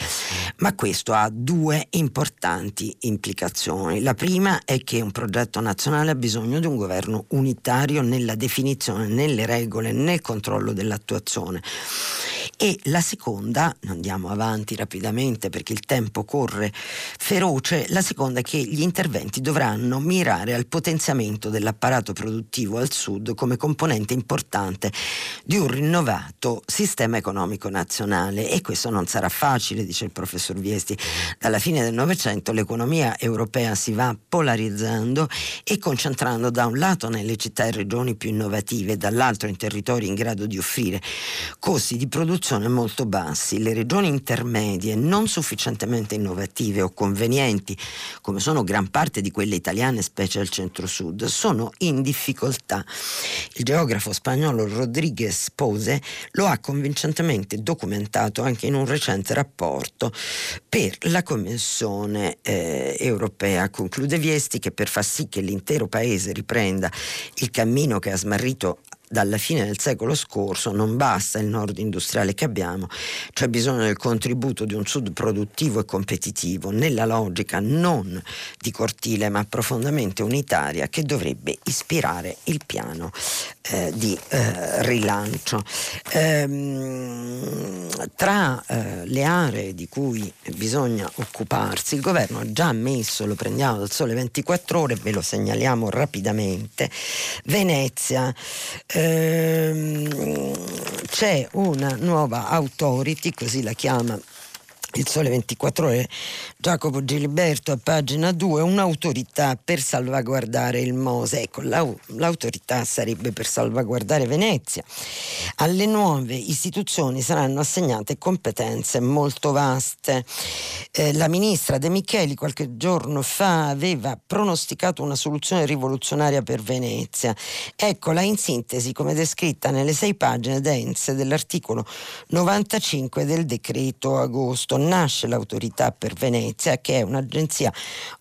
Ma questo ha due importanti implicazioni. La prima è che un progetto nazionale ha bisogno di un governo unitario nella definizione, nelle regole, nel controllo dell'attuazione. E la seconda, andiamo avanti rapidamente perché il tempo corre feroce, la seconda è che gli interventi dovranno mirare al potenziamento dell'apparato produttivo al sud come componente importante di un rinnovato sistema economico nazionale e questo non sarà facile, dice il professor Viesti. Dalla fine del Novecento l'economia europea si va polarizzando e concentrando da un lato nelle città e regioni più innovative, dall'altro in territori in grado di offrire costi di produzione produzione molto bassi, le regioni intermedie non sufficientemente innovative o convenienti, come sono gran parte di quelle italiane, specie al centro-sud, sono in difficoltà. Il geografo spagnolo Rodriguez Pose lo ha convincentemente documentato anche in un recente rapporto per la Commissione eh, europea. Conclude Viesti che per far sì che l'intero paese riprenda il cammino che ha smarrito dalla fine del secolo scorso non basta il nord industriale che abbiamo, c'è bisogno del contributo di un sud produttivo e competitivo nella logica non di cortile ma profondamente unitaria che dovrebbe ispirare il piano eh, di eh, rilancio. Ehm, tra eh, le aree di cui bisogna occuparsi, il governo ha già messo, lo prendiamo dal sole 24 ore, ve lo segnaliamo rapidamente, Venezia ehm, c'è una nuova authority, così la chiama il Sole 24 Ore, Giacopo Giliberto a pagina 2, un'autorità per salvaguardare il Mose. Ecco, l'autorità sarebbe per salvaguardare Venezia. Alle nuove istituzioni saranno assegnate competenze molto vaste. Eh, la ministra De Micheli qualche giorno fa aveva pronosticato una soluzione rivoluzionaria per Venezia. Eccola in sintesi come descritta nelle sei pagine dense dell'articolo 95 del decreto agosto nasce l'autorità per Venezia, che è un'agenzia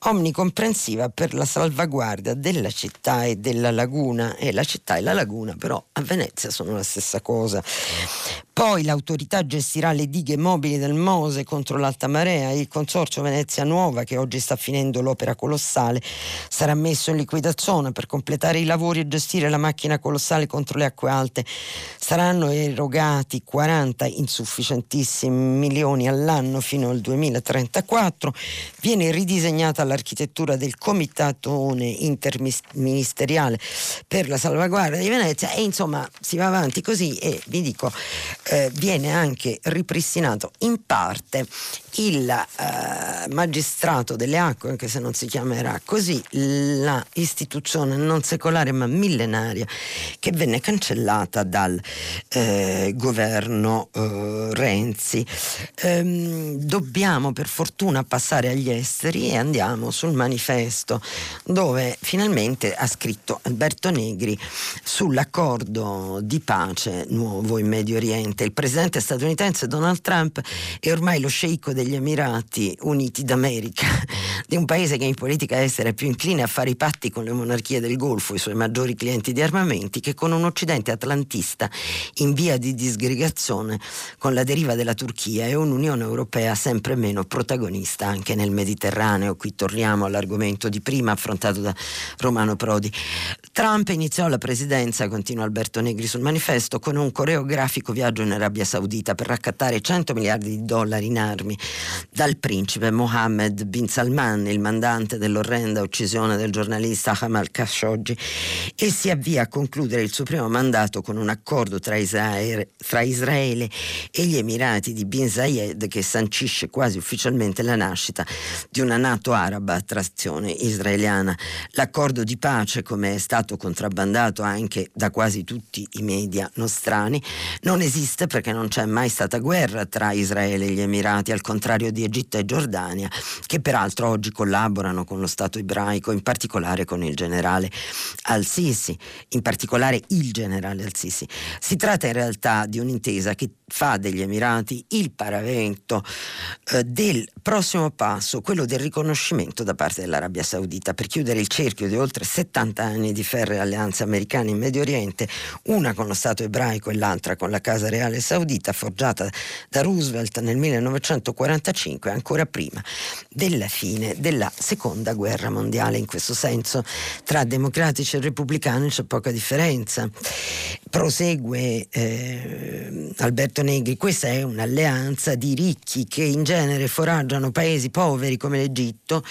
omnicomprensiva per la salvaguardia della città e della laguna. E la città e la laguna però a Venezia sono la stessa cosa. Poi l'autorità gestirà le dighe mobili del Mose contro l'alta marea. Il consorzio Venezia Nuova, che oggi sta finendo l'opera colossale, sarà messo in liquidazione per completare i lavori e gestire la macchina colossale contro le acque alte. Saranno erogati 40 insufficientissimi milioni all'anno fino al 2034. Viene ridisegnata l'architettura del comitatone interministeriale per la salvaguardia di Venezia e insomma si va avanti così e vi dico eh, viene anche ripristinato in parte il eh, magistrato delle acque, anche se non si chiamerà così, la istituzione non secolare ma millenaria che venne cancellata dal eh, governo eh, Renzi. Ehm, dobbiamo per fortuna passare agli esteri e andiamo sul manifesto dove finalmente ha scritto Alberto Negri sull'accordo di pace nuovo in Medio Oriente. Il presidente statunitense Donald Trump è ormai lo sceicco degli Emirati Uniti d'America, di un paese che in politica estera è più incline a fare i patti con le monarchie del Golfo, i suoi maggiori clienti di armamenti, che con un Occidente atlantista in via di disgregazione con la deriva della Turchia e un'Unione Europea sempre meno protagonista anche nel Mediterraneo. Qui torniamo all'argomento di prima affrontato da Romano Prodi. Trump iniziò la presidenza, continua Alberto Negri sul manifesto, con un coreografico viaggio Arabia Saudita per raccattare 100 miliardi di dollari in armi dal principe Mohammed bin Salman, il mandante dell'orrenda uccisione del giornalista Jamal Khashoggi, e si avvia a concludere il suo primo mandato con un accordo tra Israele, tra Israele e gli Emirati di Bin Zayed che sancisce quasi ufficialmente la nascita di una NATO araba a trazione israeliana. L'accordo di pace, come è stato contrabbandato anche da quasi tutti i media nostrani, non esiste esiste perché non c'è mai stata guerra tra Israele e gli Emirati, al contrario di Egitto e Giordania, che peraltro oggi collaborano con lo Stato ebraico, in particolare con il generale al-Sisi, in particolare il generale al-Sisi. Si tratta in realtà di un'intesa che fa degli Emirati il paravento eh, del prossimo passo, quello del riconoscimento da parte dell'Arabia Saudita per chiudere il cerchio di oltre 70 anni di ferre alleanze americane in Medio Oriente, una con lo Stato ebraico e l'altra con la Casa Reale Saudita, forgiata da Roosevelt nel 1945, ancora prima della fine della Seconda Guerra Mondiale. In questo senso, tra democratici e repubblicani c'è poca differenza. Prosegue eh, Alberto Negri, questa è un'alleanza di ricchi che in genere foraggiano paesi poveri come l'Egitto,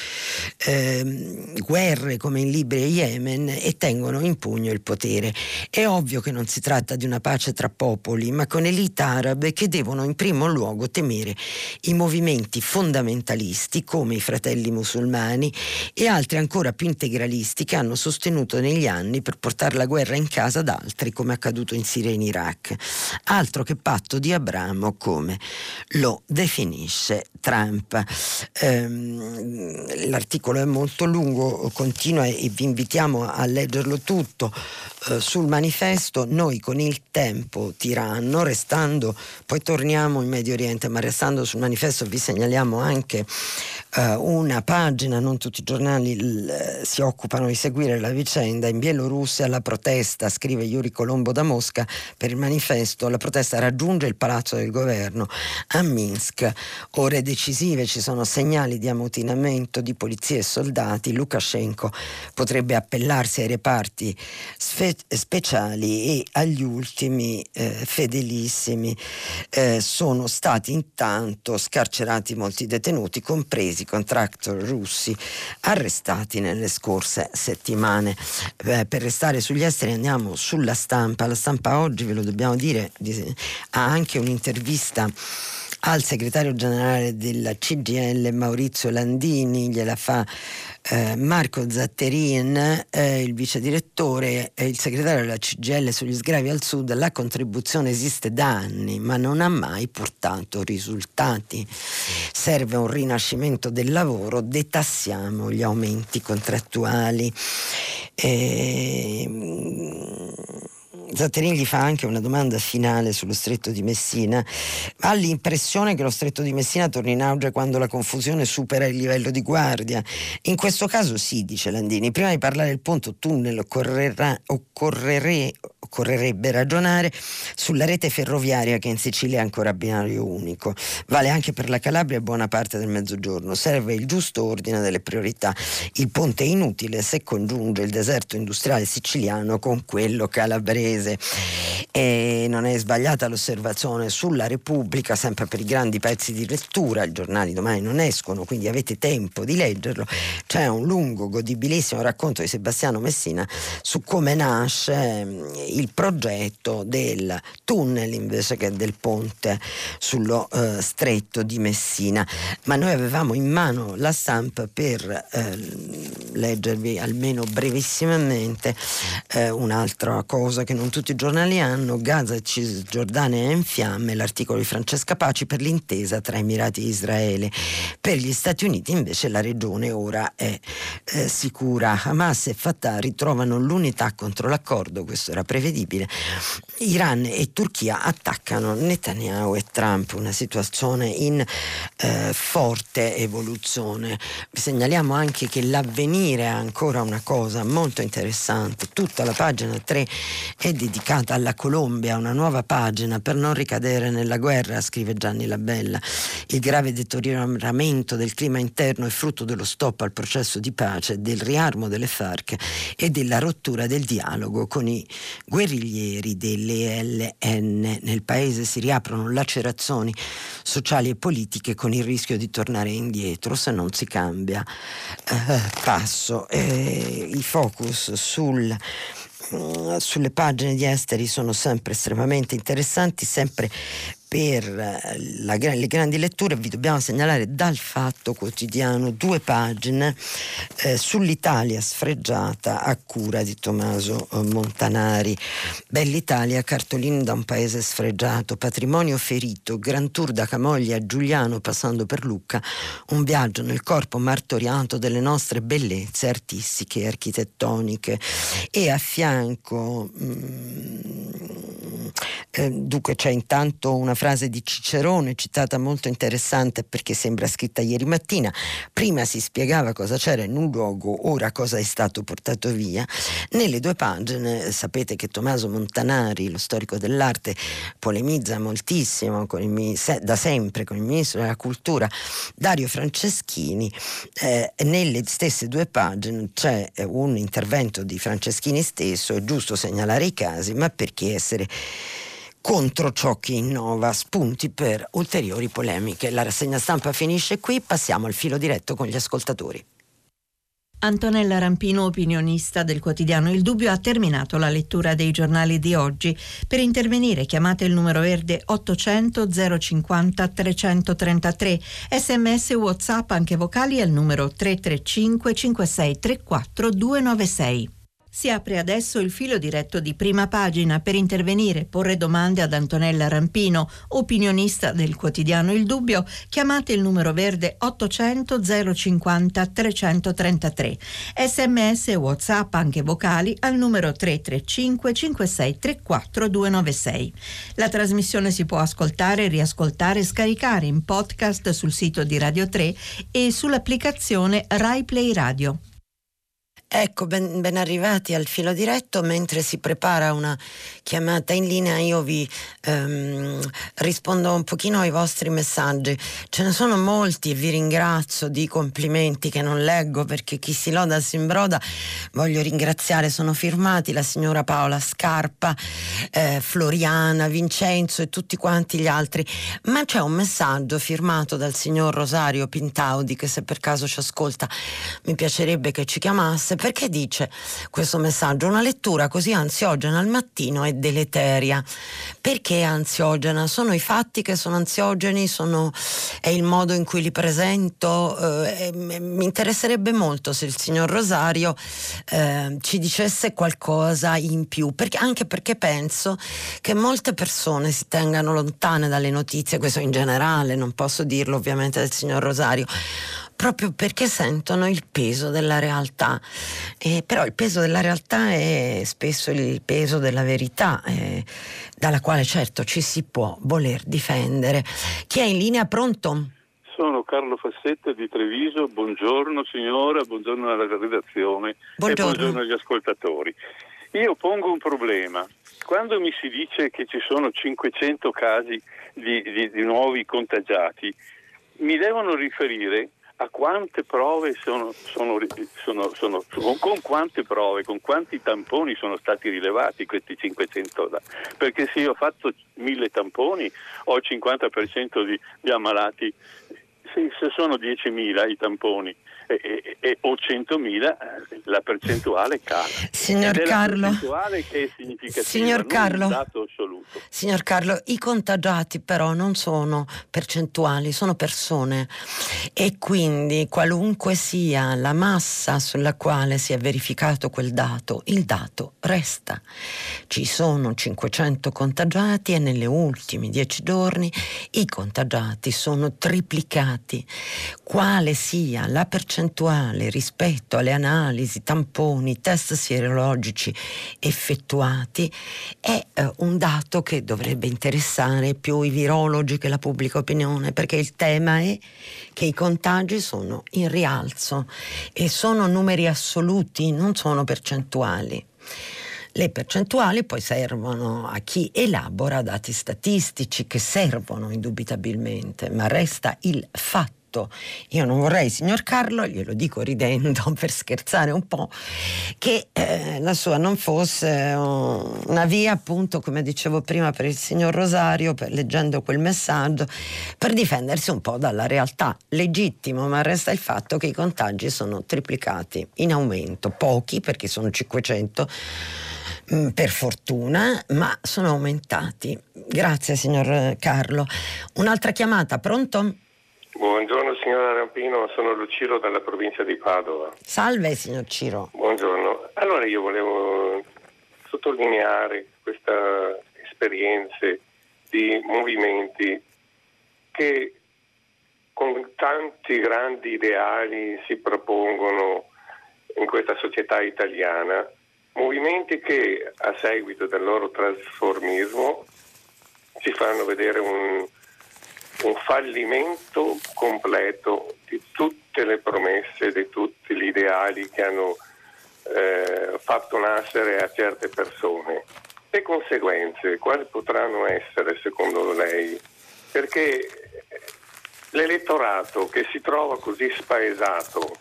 ehm, guerre come in Libia e Yemen e tengono in pugno il potere. È ovvio che non si tratta di una pace tra popoli, ma con elite arabe che devono in primo luogo temere i movimenti fondamentalisti come i fratelli musulmani e altri ancora più integralisti che hanno sostenuto negli anni per portare la guerra in casa ad altri come accaduto in Siria e in Iraq. Altro che patto di Abramo come lo definisce Trump. Ehm, l'articolo è molto lungo, continua e vi invitiamo a leggerlo tutto. Eh, sul manifesto noi con il tempo tiranno, restando, poi torniamo in Medio Oriente, ma restando sul manifesto vi segnaliamo anche eh, una pagina, non tutti i giornali l- si occupano di seguire la vicenda, in Bielorussia la protesta, scrive Yuri Colombo da Mosca per il manifesto, la protesta raggiunge il palazzo del governo a Minsk, ore decisive, ci sono segnali di ammutinamento di polizie e soldati, Lukashenko potrebbe appellarsi ai reparti sfe- speciali e agli ultimi eh, fedelissimi eh, sono stati intanto scarcerati molti detenuti, compresi contractor russi arrestati nelle scorse settimane. Eh, per restare sugli esteri andiamo sulla stampa. La stampa oggi, ve lo dobbiamo dire, ha anche un'intervista al segretario generale della CGL Maurizio Landini, gliela fa eh, Marco Zatterin, eh, il vice direttore e il segretario della CGL sugli sgravi al sud, la contribuzione esiste da anni ma non ha mai portato risultati. Serve un rinascimento del lavoro, detassiamo gli aumenti contrattuali. Eh, Zatterini gli fa anche una domanda finale sullo stretto di Messina. Ha l'impressione che lo stretto di Messina torni in auge quando la confusione supera il livello di guardia? In questo caso sì, dice Landini. Prima di parlare del ponte tunnel occorrerà, occorrere, occorrerebbe ragionare sulla rete ferroviaria che in Sicilia è ancora a binario unico. Vale anche per la Calabria e buona parte del mezzogiorno. Serve il giusto ordine delle priorità. Il ponte è inutile se congiunge il deserto industriale siciliano con quello calabrese. E non è sbagliata l'osservazione sulla Repubblica, sempre per i grandi pezzi di lettura, i giornali domani non escono, quindi avete tempo di leggerlo. C'è un lungo, godibilissimo racconto di Sebastiano Messina su come nasce mm, il progetto del tunnel invece che del ponte sullo eh, stretto di Messina. Ma noi avevamo in mano la stampa per eh, leggervi almeno brevissimamente eh, un'altra cosa che non tutti i giornali hanno, Gaza e Cisgiordania è in fiamme, l'articolo di Francesca Paci per l'intesa tra Emirati e Israele. Per gli Stati Uniti invece la regione ora è eh, sicura. Hamas e Fatah ritrovano l'unità contro l'accordo, questo era prevedibile. Iran e Turchia attaccano Netanyahu e Trump, una situazione in eh, forte evoluzione. Segnaliamo anche che l'avvenire ha ancora una cosa molto interessante, tutta la pagina 3 è dedicata alla Colombia, una nuova pagina per non ricadere nella guerra, scrive Gianni Labella. Il grave deterioramento del clima interno è frutto dello stop al processo di pace, del riarmo delle FARC e della rottura del dialogo con i guerriglieri dell'ELN. Nel paese si riaprono lacerazioni sociali e politiche con il rischio di tornare indietro se non si cambia eh, passo. Eh, I focus sul sulle pagine di esteri sono sempre estremamente interessanti, sempre per eh, la, le grandi letture vi dobbiamo segnalare dal Fatto Quotidiano due pagine eh, sull'Italia sfregiata a cura di Tommaso eh, Montanari. Bell'Italia, cartolini da un paese sfregiato, patrimonio ferito, Gran Tour da Camoglia a Giuliano passando per Lucca, un viaggio nel corpo martoriato delle nostre bellezze artistiche e architettoniche e a fianco mm, eh, dunque c'è intanto una frase di Cicerone citata molto interessante perché sembra scritta ieri mattina. Prima si spiegava cosa c'era in un luogo, ora cosa è stato portato via. Nelle due pagine sapete che Tommaso Montanari, lo storico dell'arte, polemizza moltissimo il, da sempre con il ministro della cultura Dario Franceschini. Eh, nelle stesse due pagine c'è un intervento di Franceschini stesso, è giusto segnalare i casi, ma perché essere contro ciò che innova, spunti per ulteriori polemiche. La rassegna stampa finisce qui, passiamo al filo diretto con gli ascoltatori. Antonella Rampino, opinionista del quotidiano Il Dubbio, ha terminato la lettura dei giornali di oggi. Per intervenire chiamate il numero verde 800 050 333, sms whatsapp anche vocali al numero 335 5634 296. Si apre adesso il filo diretto di prima pagina per intervenire, porre domande ad Antonella Rampino, opinionista del quotidiano Il Dubbio. Chiamate il numero verde 800 050 333. Sms e WhatsApp anche vocali al numero 335 5634 296. La trasmissione si può ascoltare, riascoltare e scaricare in podcast sul sito di Radio 3 e sull'applicazione Rai Play Radio. Ecco, ben, ben, arrivati al filo diretto. Mentre si prepara una chiamata in linea, io vi ehm, rispondo un pochino ai vostri messaggi. Ce ne sono molti e vi ringrazio di complimenti che non leggo perché chi si loda si imbroda. Voglio ringraziare, sono firmati la signora Paola Scarpa, eh, Floriana, Vincenzo e tutti quanti gli altri. Ma c'è un messaggio firmato dal signor Rosario Pintaudi che se per caso ci ascolta mi piacerebbe che ci chiamasse perché dice questo messaggio? Una lettura così ansiogena al mattino è deleteria. Perché è ansiogena? Sono i fatti che sono ansiogeni, sono, è il modo in cui li presento. Eh, mi interesserebbe molto se il signor Rosario eh, ci dicesse qualcosa in più, perché, anche perché penso che molte persone si tengano lontane dalle notizie, questo in generale, non posso dirlo ovviamente del signor Rosario proprio perché sentono il peso della realtà. Eh, però il peso della realtà è spesso il peso della verità, eh, dalla quale certo ci si può voler difendere. Chi è in linea pronto? Sono Carlo Fassetta di Treviso, buongiorno signora, buongiorno alla redazione buongiorno. e buongiorno agli ascoltatori. Io pongo un problema. Quando mi si dice che ci sono 500 casi di, di, di nuovi contagiati, mi devono riferire a quante prove sono, sono, sono, sono, con quante prove, con quanti tamponi sono stati rilevati questi 500 da, perché se io ho fatto mille tamponi ho il 50% di, di ammalati. Se, se sono 10.000 i tamponi e, e, o 100.000 la percentuale cala. Signor Carlo, signor Carlo, signor Carlo, i contagiati però non sono percentuali, sono persone e quindi qualunque sia la massa sulla quale si è verificato quel dato, il dato resta. Ci sono 500 contagiati e negli ultimi 10 giorni i contagiati sono triplicati. Quale sia la percentuale percentuale rispetto alle analisi, tamponi, test sierologici effettuati è eh, un dato che dovrebbe interessare più i virologi che la pubblica opinione, perché il tema è che i contagi sono in rialzo e sono numeri assoluti, non sono percentuali. Le percentuali poi servono a chi elabora dati statistici che servono indubitabilmente, ma resta il fatto fatto, io non vorrei, signor Carlo, glielo dico ridendo [LAUGHS] per scherzare un po', che eh, la sua non fosse una via, appunto, come dicevo prima, per il signor Rosario, per, leggendo quel messaggio, per difendersi un po' dalla realtà. Legittimo, ma resta il fatto che i contagi sono triplicati in aumento, pochi perché sono 500 mm, per fortuna, ma sono aumentati. Grazie signor Carlo. Un'altra chiamata, pronto? Buongiorno signora Rampino, sono Luciro dalla provincia di Padova. Salve signor Ciro. Buongiorno. Allora io volevo sottolineare questa esperienza di movimenti che con tanti grandi ideali si propongono in questa società italiana, movimenti che a seguito del loro trasformismo ci fanno vedere un, un fallimento completo di tutte le promesse, di tutti gli ideali che hanno eh, fatto nascere a certe persone. Le conseguenze quali potranno essere secondo lei? Perché l'elettorato che si trova così spaesato,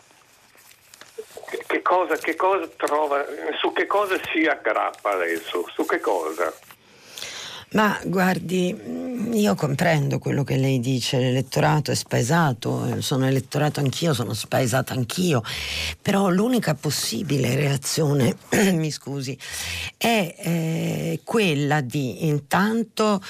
che cosa, che cosa trova, su che cosa si aggrappa adesso? Su che cosa? Ma guardi, io comprendo quello che lei dice, l'elettorato è spaesato, sono elettorato anch'io, sono spaesata anch'io, però l'unica possibile reazione, [CLEARS THROAT] mi scusi, è eh, quella di intanto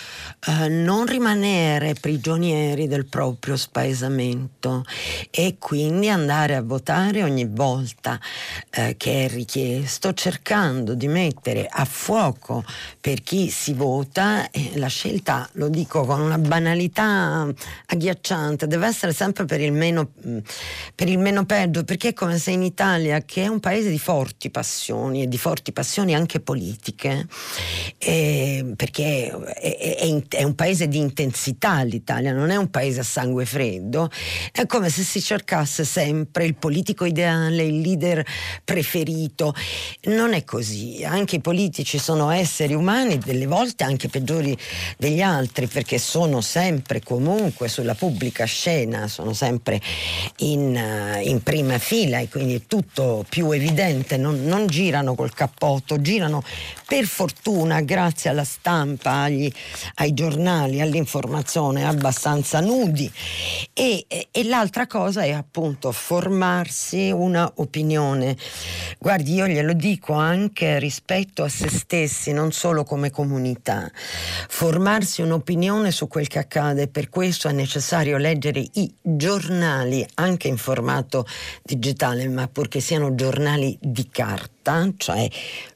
eh, non rimanere prigionieri del proprio spaesamento e quindi andare a votare ogni volta eh, che è richiesto, cercando di mettere a fuoco per chi si vota la scelta, lo dico con una banalità agghiacciante, deve essere sempre per il meno, per il meno peggio, perché è come se in Italia, che è un paese di forti passioni e di forti passioni anche politiche, eh, perché è, è, è, un paese di intensità l'Italia, non è un paese a sangue freddo, è come se si cercasse sempre il politico ideale, il leader preferito. Non è così, anche i politici sono esseri umani, delle volte anche peggiori degli altri perché sono sempre comunque sulla pubblica scena, sono sempre in, uh, in prima fila e quindi è tutto più evidente, non, non, girano col cappotto, girano per fortuna grazie alla stampa, agli, ai giornali, all'informazione abbastanza nudi. E, e, e l'altra cosa è appunto formarsi una opinione. Guardi, io glielo dico anche rispetto a se stessi, non solo come comunità formarsi un'opinione su quel che accade. Per questo è necessario leggere i giornali anche in formato digitale, ma purché siano giornali di carta cioè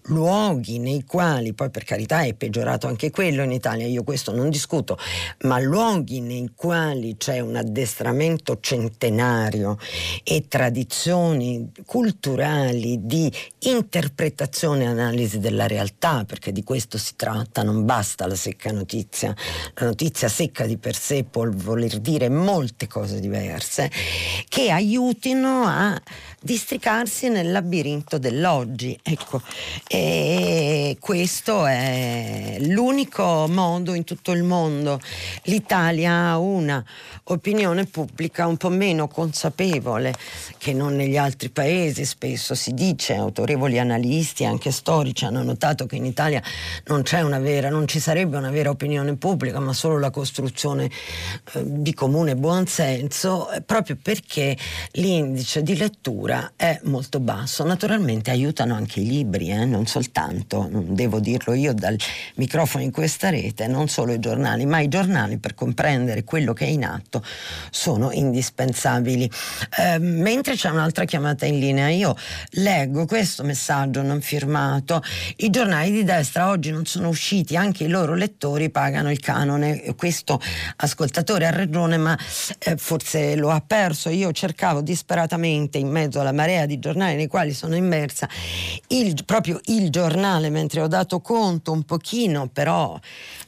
luoghi nei quali, poi per carità è peggiorato anche quello in Italia, io questo non discuto, ma luoghi nei quali c'è un addestramento centenario e tradizioni culturali di interpretazione e analisi della realtà, perché di questo si tratta, non basta la secca notizia, la notizia secca di per sé può voler dire molte cose diverse, che aiutino a districarsi nel labirinto dell'oggi. Ecco, e questo è l'unico modo in tutto il mondo. L'Italia ha una opinione pubblica un po' meno consapevole che non negli altri paesi, spesso si dice, autorevoli analisti, anche storici hanno notato che in Italia non c'è una vera, non ci sarebbe una vera opinione pubblica, ma solo la costruzione eh, di comune buonsenso, eh, proprio perché l'indice di lettura è molto basso. Naturalmente aiutano anche i libri, eh, non soltanto, devo dirlo io dal microfono in questa rete, non solo i giornali, ma i giornali per comprendere quello che è in atto sono indispensabili. Eh, mentre c'è un'altra chiamata in linea, io leggo questo messaggio non firmato, i giornali di destra oggi non sono usciti, anche i loro lettori pagano il canone, questo ascoltatore ha ragione ma eh, forse lo ha perso, io cercavo disperatamente in mezzo visto la marea di giornali nei quali sono immersa, il, proprio il giornale, mentre ho dato conto un pochino, però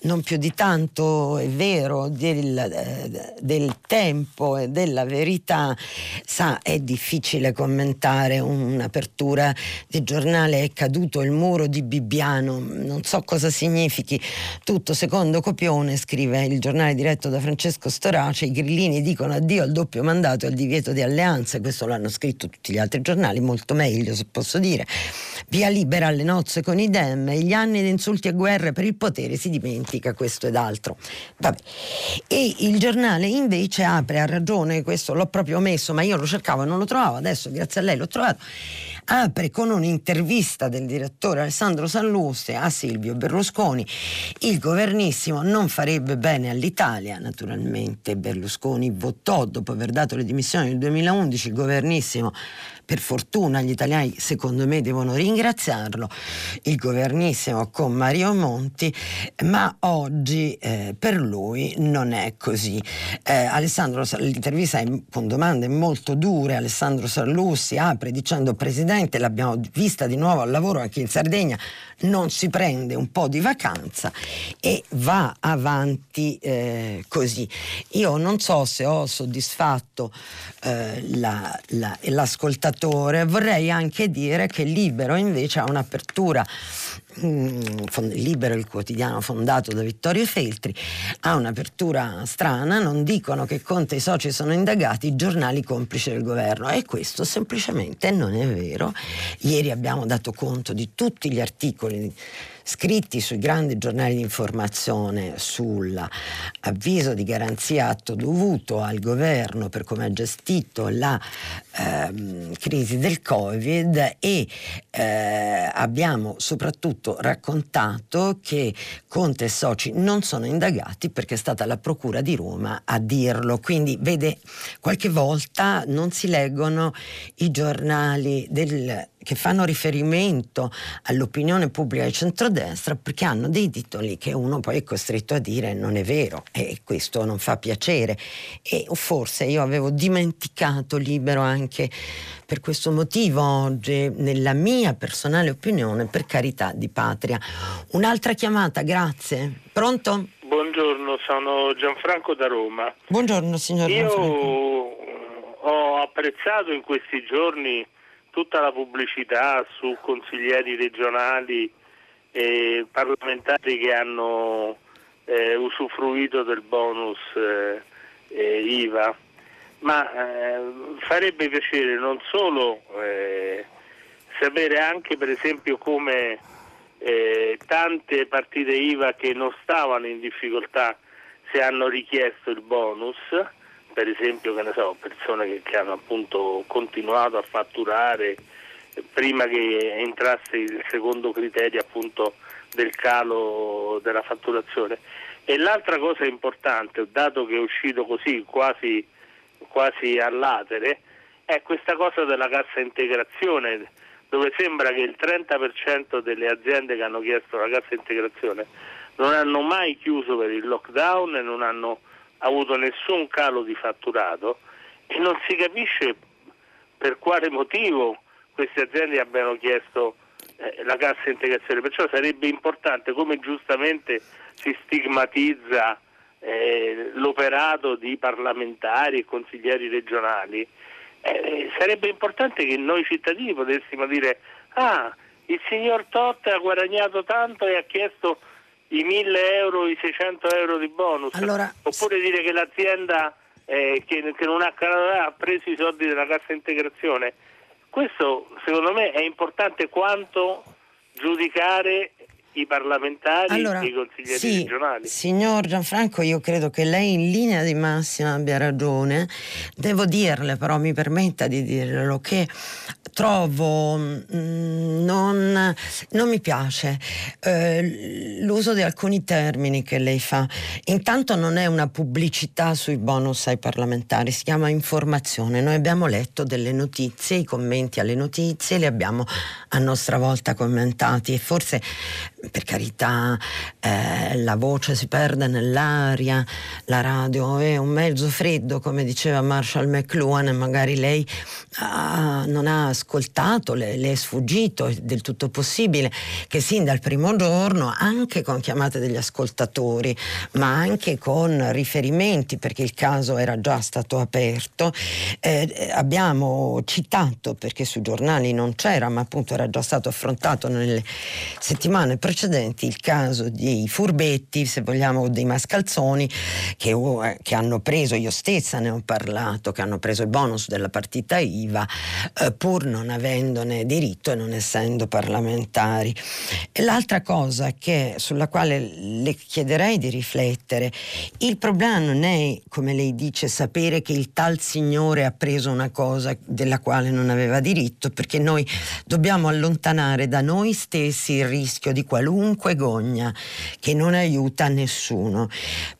non più di tanto è vero, del, del tempo e della verità, sa, è difficile commentare un'apertura di giornale, è caduto il muro di Bibbiano, non so cosa significhi, tutto secondo copione, scrive il giornale diretto da Francesco Storace, i grillini dicono addio al doppio mandato e al divieto di alleanze, questo l'hanno scritto tutti gli altri giornali, molto meglio se posso dire, via libera alle nozze con i dem, gli anni di insulti e guerre per il potere si dimentica questo ed altro. Vabbè. E il giornale invece apre, ha ragione, questo l'ho proprio messo, ma io lo cercavo e non lo trovavo, adesso grazie a lei l'ho trovato apre con un'intervista del direttore Alessandro Salluste a Silvio Berlusconi. Il governissimo non farebbe bene all'Italia, naturalmente Berlusconi votò dopo aver dato le dimissioni nel 2011, il governissimo per fortuna gli italiani secondo me devono ringraziarlo, il governissimo con Mario Monti, ma oggi eh, per lui non è così. Eh, Alessandro, l'intervista è, con domande molto dure, Alessandro Sallussi apre dicendo Presidente, l'abbiamo vista di nuovo al lavoro anche in Sardegna, non si prende un po' di vacanza e va avanti eh, così. Io non so se ho soddisfatto eh, la, la, l'ascoltatore, vorrei anche dire che Libero invece ha un'apertura Libero il quotidiano fondato da Vittorio Feltri ha un'apertura strana non dicono che Conte e i soci sono indagati i giornali complici del governo. E questo semplicemente non è vero. Ieri abbiamo dato conto di tutti gli articoli articoli scritti sui grandi giornali di informazione sull'avviso di garanzia atto dovuto al governo per come ha gestito la ehm, crisi del Covid e eh, abbiamo soprattutto raccontato che Conte e Soci non sono indagati perché è stata la Procura di Roma a dirlo. Quindi vede, qualche volta non si leggono i giornali del che fanno riferimento all'opinione pubblica del centrodestra perché hanno dei titoli che uno poi è costretto a dire non è vero e questo non fa piacere e forse io avevo dimenticato libero anche per questo motivo oggi nella mia personale opinione per carità di patria. Un'altra chiamata, grazie. Pronto? Buongiorno, sono Gianfranco da Roma. Buongiorno signor Io Gianfranco. ho apprezzato in questi giorni tutta la pubblicità su consiglieri regionali e parlamentari che hanno eh, usufruito del bonus eh, eh, IVA, ma eh, farebbe piacere non solo eh, sapere anche per esempio come eh, tante partite IVA che non stavano in difficoltà se hanno richiesto il bonus, per esempio che ne so, persone che, che hanno appunto continuato a fatturare prima che entrasse il secondo criterio appunto del calo della fatturazione. E l'altra cosa importante, dato che è uscito così quasi, quasi all'atere, è questa cosa della cassa integrazione, dove sembra che il 30% delle aziende che hanno chiesto la cassa integrazione non hanno mai chiuso per il lockdown e non hanno avuto nessun calo di fatturato e non si capisce per quale motivo queste aziende abbiano chiesto eh, la cassa integrazione, perciò sarebbe importante come giustamente si stigmatizza eh, l'operato di parlamentari e consiglieri regionali, eh, sarebbe importante che noi cittadini potessimo dire ah, il signor Totte ha guadagnato tanto e ha chiesto i 1000 euro, i 600 euro di bonus, allora, oppure dire che l'azienda eh, che, che, non ha, ha preso i soldi della cassa integrazione. Questo secondo me è importante quanto giudicare i parlamentari allora, e i consiglieri sì, regionali. Signor Gianfranco, io credo che lei in linea di massima abbia ragione. Devo dirle, però mi permetta di dirlo, che trovo mm, non, non, mi piace eh, l'uso di alcuni termini che lei fa. Intanto non è una pubblicità sui bonus ai parlamentari, si chiama informazione. Noi abbiamo letto delle notizie, i commenti alle notizie, li abbiamo a nostra volta commentati e forse per carità eh, la voce si perde nell'aria, la radio è un mezzo freddo come diceva Marshall McLuhan e magari lei ah, non ha ascoltato, le, le, è sfuggito, è del tutto possibile che sin dal primo giorno, anche con chiamate degli ascoltatori, ma anche con riferimenti, perché il caso era già stato aperto, eh, abbiamo citato, perché sui giornali non c'era, ma appunto era già stato affrontato nelle settimane precedenti, il caso dei furbetti, se vogliamo, dei mascalzoni, che, eh, che hanno preso, io stessa ne ho parlato, che hanno preso il bonus della partita IVA, eh, pur non avendone diritto e non essendo parlamentari. E l'altra cosa che, sulla quale le chiederei di riflettere, il problema non è, come lei dice, sapere che il tal signore ha preso una cosa della quale non aveva diritto, perché noi dobbiamo allontanare da noi stessi il rischio di qualunque gogna che non aiuta nessuno.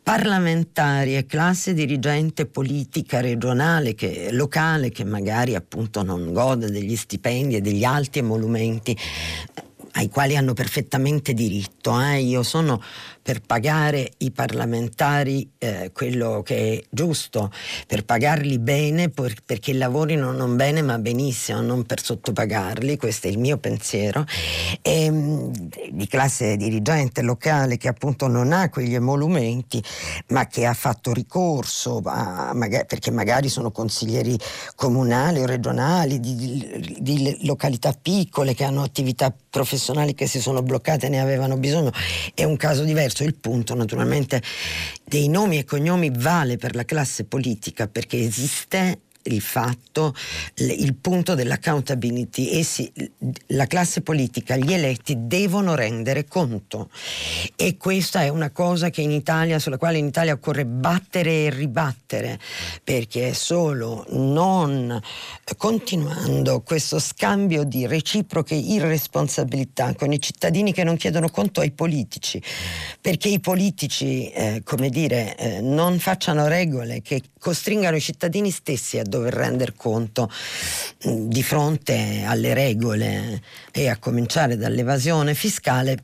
Parlamentari e classe dirigente politica regionale, che, locale, che magari appunto non gode degli stipendi e degli alti emolumenti ai quali hanno perfettamente diritto. Eh? Io sono per pagare i parlamentari eh, quello che è giusto, per pagarli bene per, perché lavorino non bene ma benissimo, non per sottopagarli, questo è il mio pensiero, e, ehm, di classe dirigente locale che appunto non ha quegli emolumenti ma che ha fatto ricorso a, magari, perché magari sono consiglieri comunali o regionali di, di, località piccole che hanno attività professionali che si sono bloccate e ne avevano bisogno, è un caso diverso diverso. Il punto naturalmente dei nomi e cognomi vale per la classe politica perché esiste il fatto, il punto dell'accountability. Essi, la classe politica, gli eletti devono rendere conto e questa è una cosa Italia, sulla quale in Italia occorre battere e ribattere perché è solo non continuando questo scambio di reciproche irresponsabilità con i cittadini che non chiedono conto ai politici perché i politici, eh, come dire, eh, non facciano regole che costringano i cittadini stessi a dover rendere conto mm, di fronte alle regole e a cominciare dall'evasione fiscale.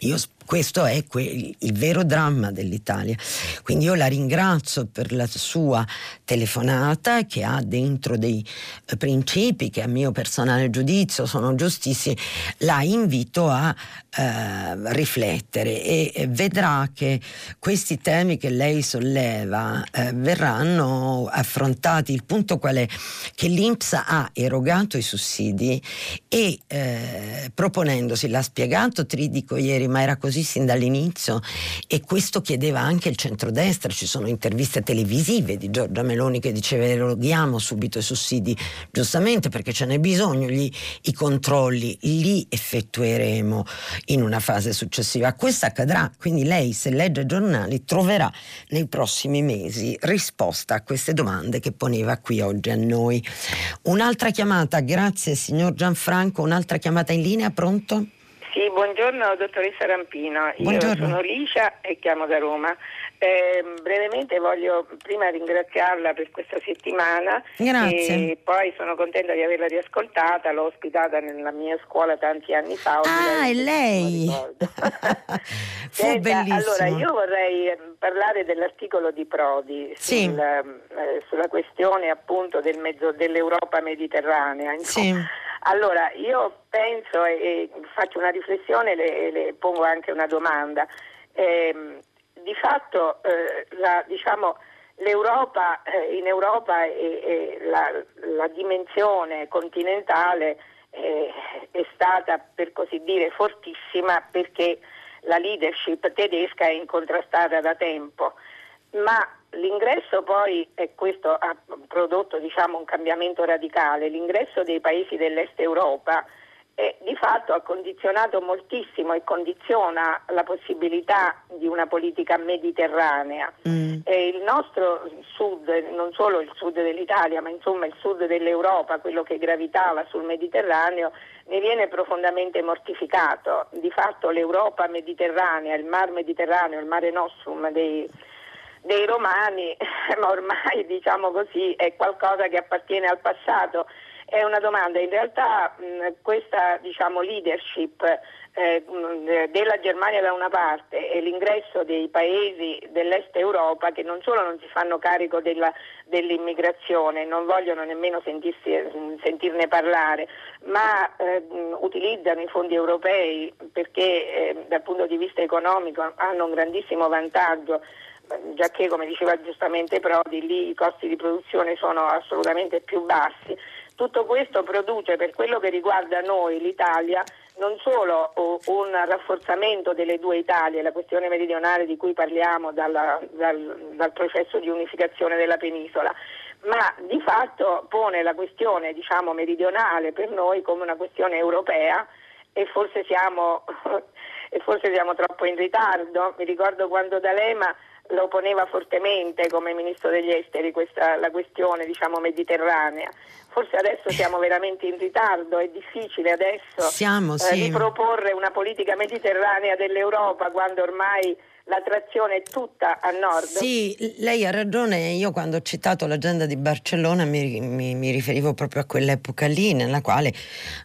Io questo è que- il vero dramma dell'Italia. Quindi io la ringrazio per la sua telefonata che ha dentro dei eh, principi che a mio personale giudizio sono giustissimi. La invito a eh, riflettere e, vedrà che questi temi che lei solleva eh, verranno affrontati. Il punto qual è? Che l'Inps ha erogato i sussidi e eh, proponendosi, l'ha spiegato Tridico ieri, ma era così così sin dall'inizio e questo chiedeva anche il centrodestra, ci sono interviste televisive di Giorgia Meloni che diceva eroghiamo subito i sussidi, giustamente perché ce n'è bisogno, gli, i controlli li effettueremo in una fase successiva. Questo accadrà, quindi lei se legge i giornali troverà nei prossimi mesi risposta a queste domande che poneva qui oggi a noi. Un'altra chiamata, grazie signor Gianfranco, un'altra chiamata in linea, pronto? Sì, buongiorno dottoressa Rampino, io sono Licia e chiamo da Roma. Eh, brevemente voglio prima ringraziarla per questa settimana Grazie. e poi sono contenta di averla riascoltata, l'ho ospitata nella mia scuola tanti anni fa. Ah, è lei! [LAUGHS] Fu Senta, bellissimo. Allora, io vorrei ehm, parlare dell'articolo di Prodi sì. sul, eh, sulla questione appunto del mezzo, dell'Europa mediterranea. Sì. Allora, io penso e, faccio una riflessione e le, le, pongo anche una domanda. Eh, di fatto eh, la, diciamo, l'Europa, eh, in Europa la, la, dimensione continentale eh, è stata per così dire fortissima perché la leadership tedesca è incontrastata da tempo, ma L'ingresso poi, e questo ha prodotto diciamo, un cambiamento radicale, l'ingresso dei paesi dell'est Europa eh, di fatto ha condizionato moltissimo e condiziona la possibilità di una politica mediterranea. Mm. Eh, il nostro sud, non solo il sud dell'Italia, ma insomma il sud dell'Europa, quello che gravitava sul Mediterraneo, ne viene profondamente mortificato. Di fatto l'Europa mediterranea, il mar Mediterraneo, il mare nostrum dei dei romani, [LAUGHS] ma ormai diciamo così è qualcosa che appartiene al passato è una domanda. In realtà mh, questa diciamo, leadership eh, della Germania da una parte e l'ingresso dei paesi dell'est Europa che non solo non si fanno carico della, dell'immigrazione, non vogliono nemmeno sentirsi, sentirne parlare, ma eh, utilizzano i fondi europei perché eh, dal punto di vista economico hanno un grandissimo vantaggio già che come diceva giustamente Prodi lì i costi di produzione sono assolutamente più bassi. Tutto questo produce per quello che riguarda noi, l'Italia, non solo un rafforzamento delle due Italie, la questione meridionale di cui parliamo dalla, dal, dal, processo di unificazione della penisola, ma di fatto pone la questione diciamo, meridionale per noi come una questione europea e forse siamo, [LAUGHS] e forse siamo troppo in ritardo. Mi ricordo quando D'Alema lo poneva fortemente come ministro degli esteri questa, la questione diciamo, mediterranea. Forse adesso siamo veramente in ritardo, è difficile adesso siamo, eh, sì. riproporre una politica mediterranea dell'Europa quando ormai l'attrazione è tutta a nord. Sì, lei ha ragione, io quando ho citato l'agenda di Barcellona mi, mi, mi, riferivo proprio a quell'epoca lì nella quale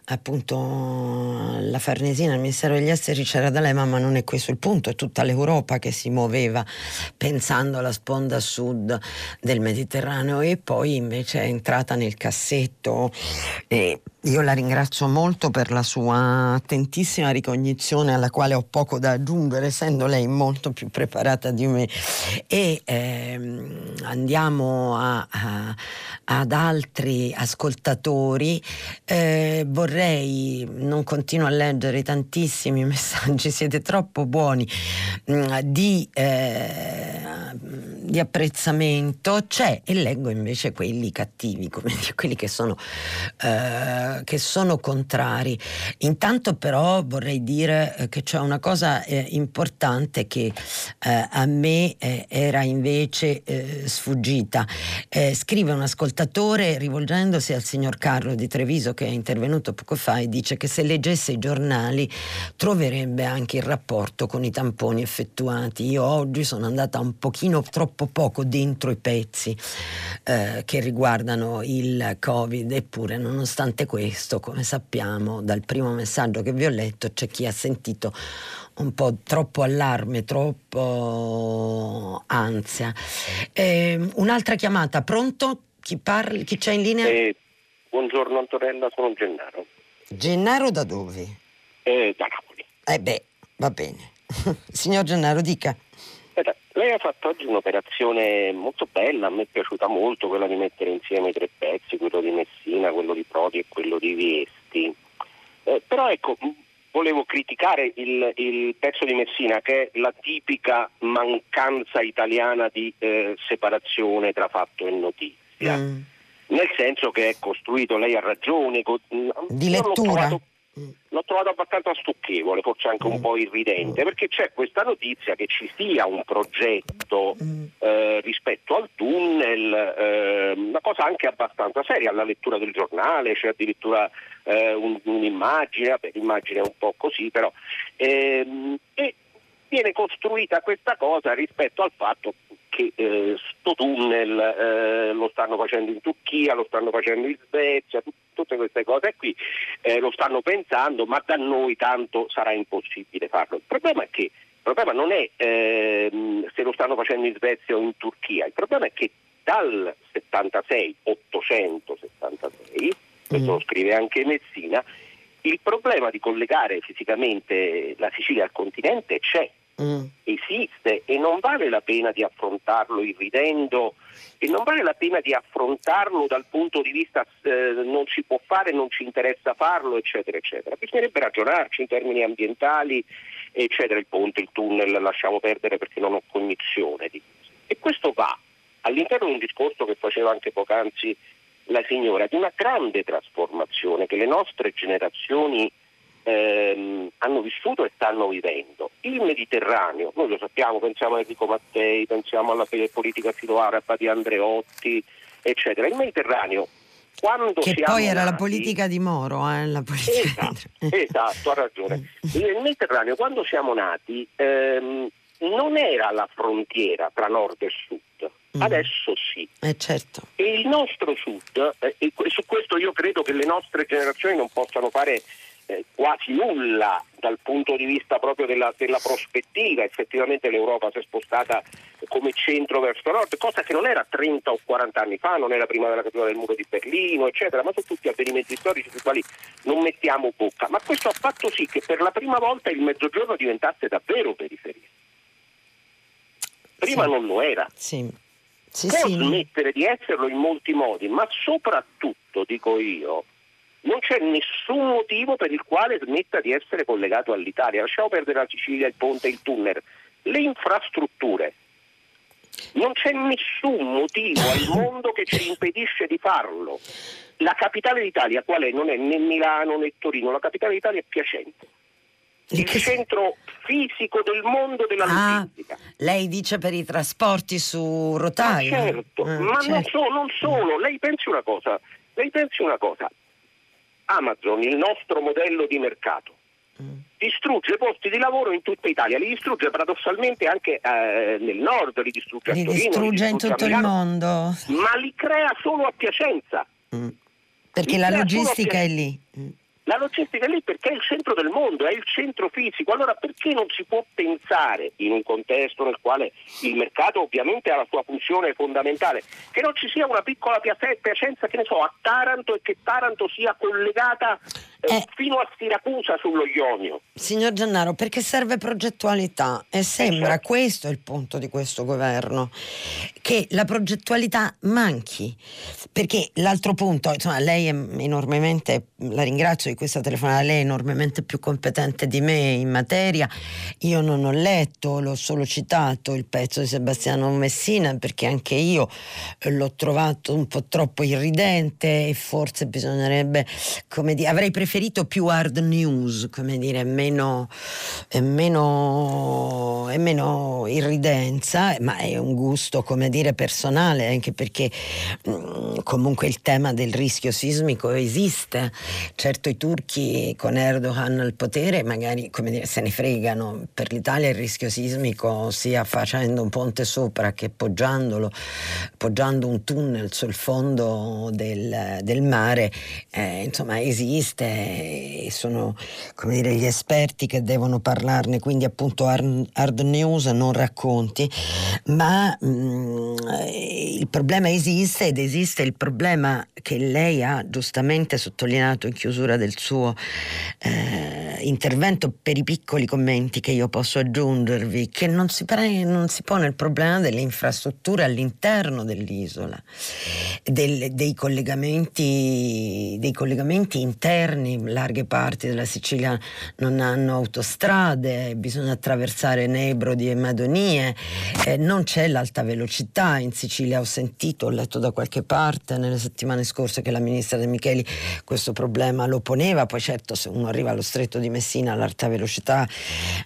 appunto la Farnesina, il Ministero degli Esteri c'era da lei, ma non è questo il punto, è tutta l'Europa che si muoveva pensando alla sponda sud del Mediterraneo e poi invece è entrata nel cassetto e io la ringrazio molto per la sua attentissima ricognizione alla quale ho poco da aggiungere, essendo lei molto più preparata di me. E ehm, andiamo a, a, ad altri ascoltatori. Eh, vorrei, non continuo a leggere tantissimi [LAUGHS] messaggi, siete troppo buoni, mh, mm, di, eh, di, apprezzamento. C'è, e leggo invece quelli cattivi, come [LAUGHS] quelli che sono... Eh, che sono contrari. Intanto però vorrei dire eh, che c'è una cosa eh, importante che eh, a me eh, era invece eh, sfuggita. Eh, scrive un ascoltatore rivolgendosi al signor Carlo di Treviso che è intervenuto poco fa e dice che se leggesse i giornali troverebbe anche il rapporto con i tamponi effettuati. Io oggi sono andata un pochino troppo poco dentro i pezzi che riguardano il Covid, eppure nonostante questo, come sappiamo dal primo messaggio che vi ho letto, c'è chi ha sentito un po' troppo allarme, troppo ansia. Eh, un'altra chiamata, pronto? Chi, parla, chi c'è in linea? Eh, buongiorno Antonella, sono Gennaro. Gennaro da dove? Eh, da Napoli. Eh beh, va bene. [LAUGHS] Signor Gennaro, dica. Lei ha fatto oggi un'operazione molto bella, a me è piaciuta molto quella di mettere insieme i tre pezzi, quello di Messina, quello di Prodi e quello di Viesti. Eh, però ecco, volevo criticare il, il, pezzo di Messina che è la tipica mancanza italiana di eh, separazione tra fatto e notizia. Mm. Nel senso che è costruito, lei ha ragione, di lettura. Trovato. L'ho trovato abbastanza stucchevole, forse anche un mm. po' irridente, mm. perché c'è questa notizia che ci sia un progetto eh, rispetto al tunnel, eh, una cosa anche abbastanza seria, alla lettura del giornale c'è addirittura eh, un, un'immagine, vabbè, l'immagine è un po' così però, ehm, e viene costruita questa cosa rispetto al fatto che eh, sto tunnel eh, lo stanno facendo in Turchia, lo stanno facendo in Svezia, t- tutte queste cose qui eh, lo stanno pensando, ma da noi tanto sarà impossibile farlo. Il problema è che il problema non è ehm, se lo stanno facendo in Svezia o in Turchia, il problema è che dal 76, 876, questo mm. lo scrive anche Messina, il problema di collegare fisicamente la Sicilia al continente c'è mm. esiste e non vale la pena di affrontarlo irridendo e non vale la pena di affrontarlo dal punto di vista eh, non si può fare, non ci interessa farlo, eccetera, eccetera. Bisognerebbe ragionarci in termini ambientali, eccetera, il ponte, il tunnel, lasciamo perdere perché non ho cognizione di questo. E questo va all'interno di un discorso che faceva anche poc'anzi la signora, di una grande trasformazione che le nostre generazioni ehm, hanno vissuto e stanno vivendo. Il Mediterraneo, noi lo sappiamo, pensiamo a Enrico Mattei, pensiamo alla politica filo-araba di Andreotti, eccetera. Il Mediterraneo quando che poi era nati, la politica di Moro eh, la politica esatto, esatto, ha ragione [LAUGHS] il Mediterraneo quando siamo nati ehm, non era la frontiera tra nord e sud Mm. Adesso sì. Eh, certo. E il nostro sud, eh, e su questo io credo che le nostre generazioni non possano fare eh, quasi nulla dal punto di vista proprio della, della, prospettiva. Effettivamente l'Europa si è spostata come centro verso nord, cosa che non era 30 o 40 anni fa, non era prima della caduta del muro di Berlino, eccetera, ma sono tutti avvenimenti storici sui quali non mettiamo bocca. Ma questo ha fatto sì che per la prima volta il mezzogiorno diventasse davvero periferia. Prima sì. non lo era. Sì. Sì, Può smettere di esserlo in molti modi, ma soprattutto, dico io, non c'è nessun motivo per il quale smetta di essere collegato all'Italia. Lasciamo perdere la Sicilia, il ponte, il tunnel, le infrastrutture. Non c'è nessun motivo al [COUGHS] mondo che ci impedisce di farlo. La capitale d'Italia qual è? Non è né Milano né Torino, la capitale d'Italia è Piacente. Il centro fisico del mondo della ah, logistica. Lei dice per i trasporti su rotaia. Ma certo, ah, ma certo. Non, so, non solo. Lei pensi una cosa, lei pensi una cosa. Amazon, il nostro modello di mercato, mm. distrugge posti di lavoro in tutta Italia, li distrugge paradossalmente anche eh, nel nord, li distrugge a li Torino, distrugge, li distrugge in tutto Milano, il mondo, ma li crea solo a Piacenza. Mm. Perché li la logistica è lì. La logistica è lì perché è il centro del mondo, è il centro fisico. Allora perché non si può pensare, in un contesto nel quale il mercato ovviamente ha la sua funzione fondamentale, che non ci sia una piccola Piacenza, che ne so, a Taranto e che Taranto sia collegata eh, eh, fino a Siracusa sullo Ionio? Signor Gennaro, perché serve progettualità e sembra certo. questo il punto di questo governo, che la progettualità manchi. Perché l'altro punto, insomma, lei è enormemente, la ringrazio di questa telefonata, lei è enormemente più competente di me in materia. Io non ho letto, l'ho solo citato il pezzo di Sebastiano Messina perché anche io l'ho trovato un po' troppo irridente e forse bisognerebbe, come dire, avrei preferito più hard news, come dire, meno, meno, meno irridenza, ma è un gusto, come dire, personale, anche perché mm, comunque il tema del rischio sismico esiste. Certo i turchi con Erdogan al potere magari come dire, se ne fregano. Per l'Italia il rischio sismico sia facendo un ponte sopra che poggiandolo, poggiando un tunnel sul fondo del, del mare, eh, insomma esiste e sono come dire, gli esperti che devono parlarne, quindi appunto hard, hard news, non racconti, ma mh, mm, il problema esiste ed esiste il problema che lei ha giustamente sottolineato in chiusura del suo eh, intervento per i piccoli commenti che io posso aggiungervi, che non si, pre- non si pone il problema delle infrastrutture all'interno dell'isola, del, dei, collegamenti, dei collegamenti interni, larghe parti della Sicilia non hanno autostrade, bisogna attraversare Nebrodi e Madonie, eh, non c'è l'alta velocità in Sicilia, ho sentito, ho letto da qualche parte nelle settimane scorse che la ministra De Micheli questo problema lo poneva, poi certo se uno arriva allo stretto di Messina all'alta velocità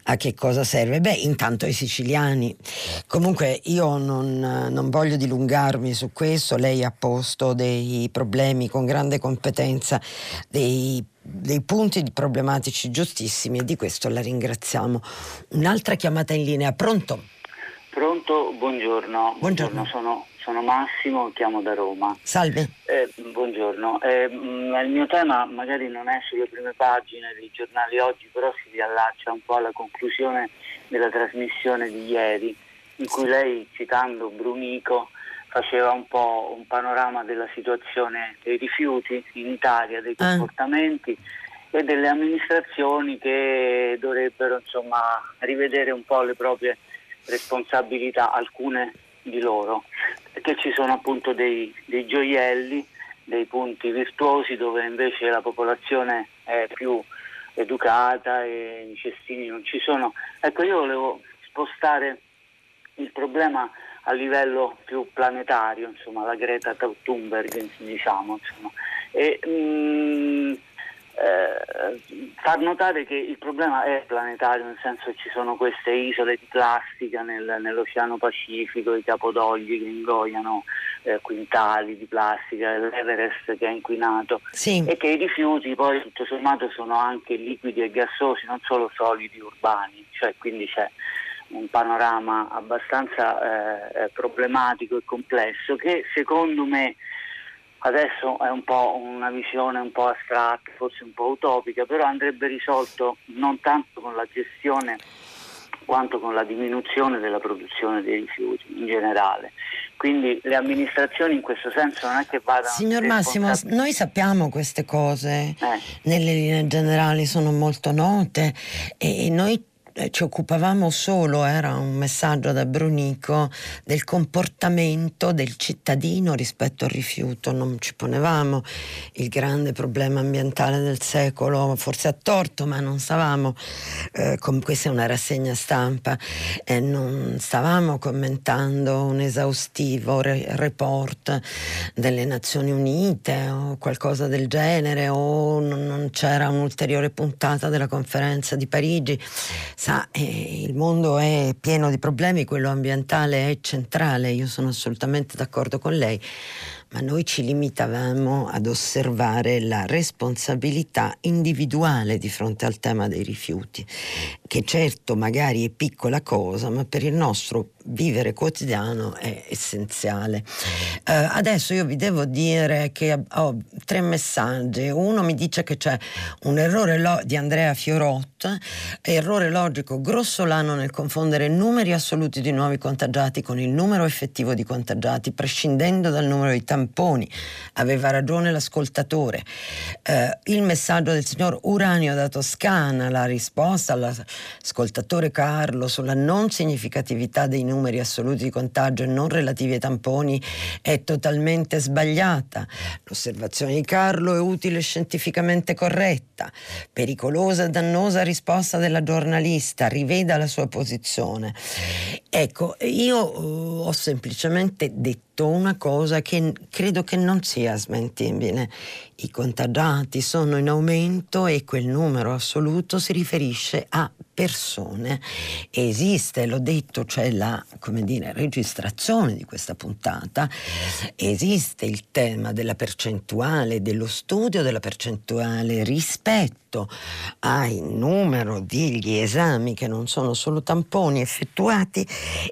a che cosa serve? Beh, intanto i siciliani. Comunque io non, non voglio dilungarmi su questo, lei ha posto dei problemi con grande competenza, dei dei punti problematici giustissimi e di questo la ringraziamo. Un'altra chiamata in linea, pronto? Pronto, buongiorno. Buongiorno. buongiorno sono sono Massimo, chiamo da Roma. Salve. Eh, buongiorno. Eh, mm, il mio tema magari non è sulle prime pagine dei giornali oggi, però si riallaccia un po' alla conclusione della trasmissione di ieri, in cui lei, citando Brumico, faceva un po' un panorama della situazione dei rifiuti in Italia, dei ah. comportamenti. Eh. e delle amministrazioni che dovrebbero insomma, rivedere un po' le proprie responsabilità, alcune di loro, perché ci sono appunto dei, dei gioielli, dei punti virtuosi dove invece la popolazione è più educata e i cestini non ci sono. Ecco, io volevo spostare il problema a livello più planetario, insomma, la Greta Thunberg, diciamo, insomma. E, mh, mm, eh, far notare che il problema è planetario, nel senso che ci sono queste isole di plastica nel, nell'Oceano Pacifico, i capodogli che ingoiano eh, quintali di plastica, l'Everest che è inquinato sì. e che i rifiuti poi tutto sommato sono anche liquidi e gassosi, non solo solidi urbani, cioè quindi c'è un panorama abbastanza eh, problematico e complesso che secondo me adesso è un po' una visione un po' astratta, forse un po' utopica, però andrebbe risolto non tanto con la gestione quanto con la diminuzione della produzione dei rifiuti in generale. Quindi le amministrazioni in questo senso non è che vadano... Signor Massimo, noi sappiamo queste cose, eh. nelle linee generali sono molto note e noi eh, ci occupavamo solo, era un messaggio da Brunico, del comportamento del cittadino rispetto al rifiuto, non ci ponevamo il grande problema ambientale del secolo, forse a torto, ma non stavamo, eh, com- questa è una rassegna stampa, e non stavamo commentando un esaustivo re- report delle Nazioni Unite o qualcosa del genere, o non c'era un'ulteriore puntata della conferenza di Parigi Sa, eh, il mondo è pieno di problemi, quello ambientale è centrale, io sono assolutamente d'accordo con lei ma noi ci limitavamo ad osservare la responsabilità individuale di fronte al tema dei rifiuti, che certo magari è piccola cosa, ma per il nostro vivere quotidiano è essenziale. Uh, adesso io vi devo dire che ho tre messaggi. Uno mi dice che c'è un errore lo- di Andrea Fiorot, errore logico grossolano nel confondere numeri assoluti di nuovi contagiati con il numero effettivo di contagiati, prescindendo dal numero di tamponi. Aveva ragione l'ascoltatore. Eh, il messaggio del signor Uranio da Toscana, la risposta all'ascoltatore Carlo sulla non significatività dei numeri assoluti di contagio e non relativi ai tamponi è totalmente sbagliata. L'osservazione di Carlo è utile e scientificamente corretta. Pericolosa e dannosa risposta della giornalista, riveda la sua posizione. Ecco, io uh, ho semplicemente detto detto una cosa che credo che non sia smentibile. I contagiati sono in aumento e quel numero assoluto si riferisce a persone. Esiste, l'ho detto, c'è la dire, registrazione di questa puntata, esiste il tema della percentuale, dello studio della percentuale rispetto al numero degli esami che non sono solo tamponi effettuati,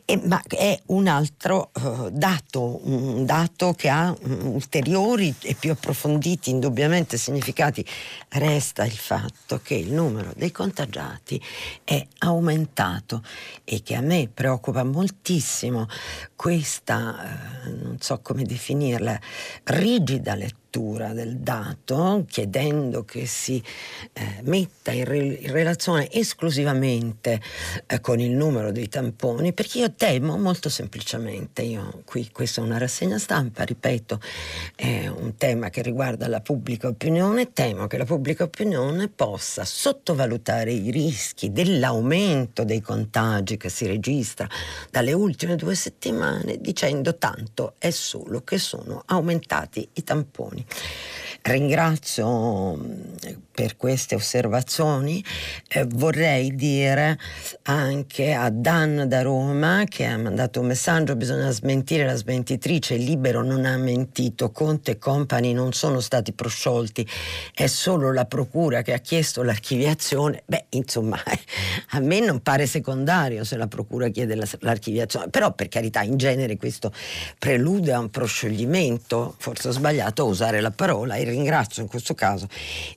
eh, ma è un altro uh, dato, un dato che ha um, ulteriori e più approfonditi indubbiamente significati. Resta il fatto che il numero dei contagiati è aumentato e che a me preoccupa moltissimo questa, eh, non so come definirla, rigida lettura lettura del dato, chiedendo che si eh, metta in, re- in, relazione esclusivamente eh, con il numero dei tamponi, perché io temo molto semplicemente, io qui questa è una rassegna stampa, ripeto, è un tema che riguarda la pubblica opinione, temo che la pubblica opinione possa sottovalutare i rischi dell'aumento dei contagi che si registra dalle ultime due settimane dicendo tanto è solo che sono aumentati i tamponi. Ringrazio per queste osservazioni. Eh, vorrei dire anche a Dan da Roma che ha mandato un messaggio, bisogna smentire la smentitrice, Libero non ha mentito, Conte e Company non sono stati prosciolti, è solo la procura che ha chiesto l'archiviazione. Beh, insomma, [LAUGHS] a me non pare secondario se la procura chiede la, l'archiviazione, però per carità, in genere questo prelude a un proscioglimento, forse ho sbagliato a usare la parola e ringrazio in questo caso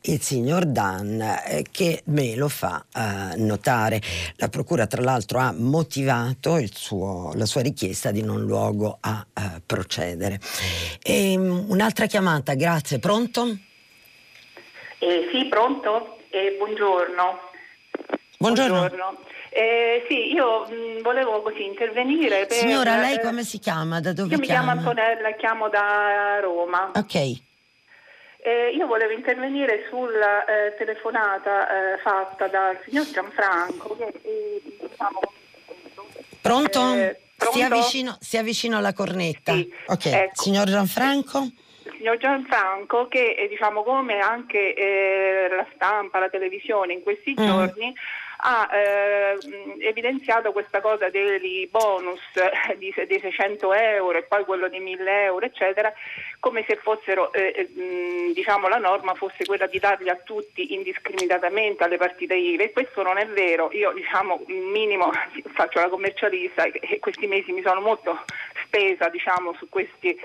il signor signor Dan eh, che me lo fa eh, notare. La Procura tra l'altro ha motivato suo, la sua richiesta di non luogo a eh, procedere. E, um, un'altra chiamata, grazie. Pronto? Eh, sì, pronto? Eh, buongiorno. Buongiorno. buongiorno. Eh, sì, io mh, mm, volevo così intervenire. Per, Signora, lei come si chiama? Da dove io chiama? mi chiamo Antonella, chiamo da Roma. Ok. Eh, io volevo intervenire sulla eh, telefonata eh, fatta dal signor Gianfranco. Che, eh, diciamo, pronto? Stia vicino, stia vicino, alla cornetta. Sì, ok, ecco. signor Gianfranco? il signor Gianfranco che eh, diciamo come anche eh, la stampa, la televisione in questi mm. giorni ha eh, evidenziato questa cosa dei bonus eh, di, dei 600 euro e poi quello di 1000 euro eccetera come se fossero eh, eh diciamo la norma fosse quella di darli a tutti indiscriminatamente alle partite IVA. E questo non è vero. Io diciamo minimo [LAUGHS] faccio la commercialista e questi mesi mi sono molto spesa diciamo, questi,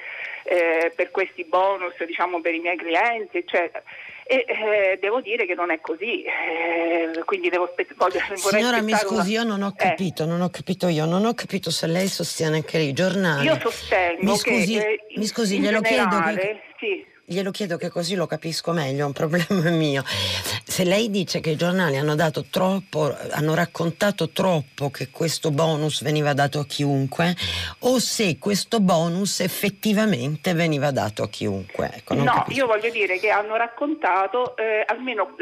eh, per questi bonus diciamo, per i miei clienti eccetera e eh, devo dire che non è così. Eh, quindi devo aspettare. Signora, mi scusi, una... io non ho eh. capito, eh. non ho capito io, non ho capito se lei sostiene che i giornali. Io sostengo mi scusi, che. Eh, mi scusi, glielo generale, chiedo. Che... Sì glielo chiedo che così lo capisco meglio, è un problema [LAUGHS] mio. Se lei dice che i giornali hanno dato troppo, hanno raccontato troppo che questo bonus veniva dato a chiunque, o se questo bonus effettivamente veniva dato a chiunque. Ecco, no, capisco. io voglio dire che hanno raccontato, eh, almeno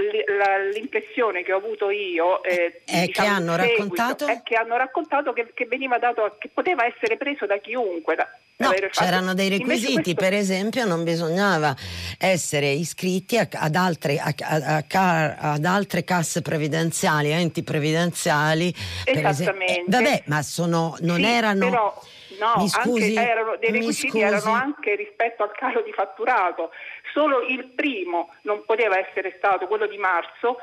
l'impressione che ho avuto io, eh, è, diciamo, che hanno raccontato? è che hanno raccontato che, che, veniva dato, che poteva essere preso da chiunque. Da, no, c'erano dei requisiti, questo... per esempio non bisognava essere iscritti a, ad, altre, a, a, ad, altre, casse previdenziali, enti previdenziali. Esattamente. Eh, vabbè, ma sono, non sì, erano... Però... No, scusi, erano, dei requisiti erano anche rispetto al calo di fatturato. Solo il primo non poteva essere stato quello di marzo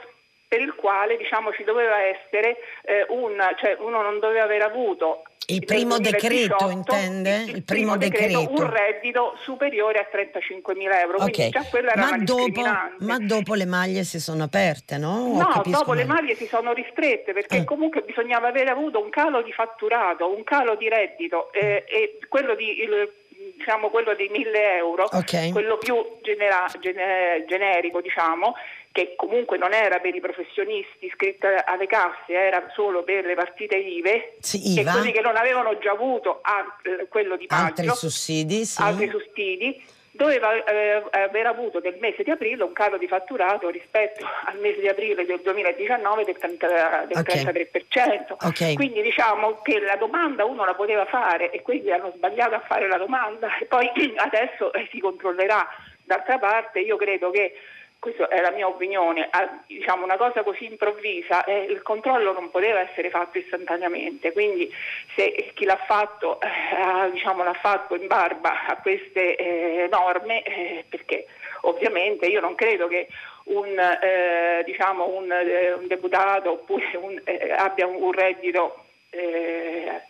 per il quale diciamo, ci doveva essere eh, un, cioè uno non doveva aver avuto il primo 2018, decreto intende? Il, il primo, primo decreto, decreto, un reddito superiore a 35 mila euro. Okay. Già quella era ma, dopo, ma dopo le maglie si sono aperte, no? no, dopo meglio. le maglie si sono ristrette perché eh. comunque bisognava aver avuto un calo di fatturato, un calo di reddito eh, e quello di il, diciamo quello dei 1000 euro, okay. quello più genera, gener, generico diciamo, che comunque non era per i professionisti iscritti alle casse, era solo per le partite IVE sì, e quelli che non avevano già avuto eh, quello di maggio, altri sussidi, sì. altri sussidi doveva eh, aver avuto nel mese di aprile un calo di fatturato rispetto al mese di aprile del 2019 del, 30, del okay. 33%. Okay. Quindi diciamo che la domanda uno la poteva fare e quindi hanno sbagliato a fare la domanda e poi [CLEARS THROAT] adesso eh, si controllerà. D'altra parte io credo che questa è la mia opinione, a, diciamo, una cosa così improvvisa, eh, il controllo non poteva essere fatto istantaneamente, quindi se chi l'ha fatto, eh, diciamo, l'ha fatto in barba a queste eh, norme, eh, perché ovviamente io non credo che un, eh, diciamo, un, eh, un deputato oppure un, abbia un reddito,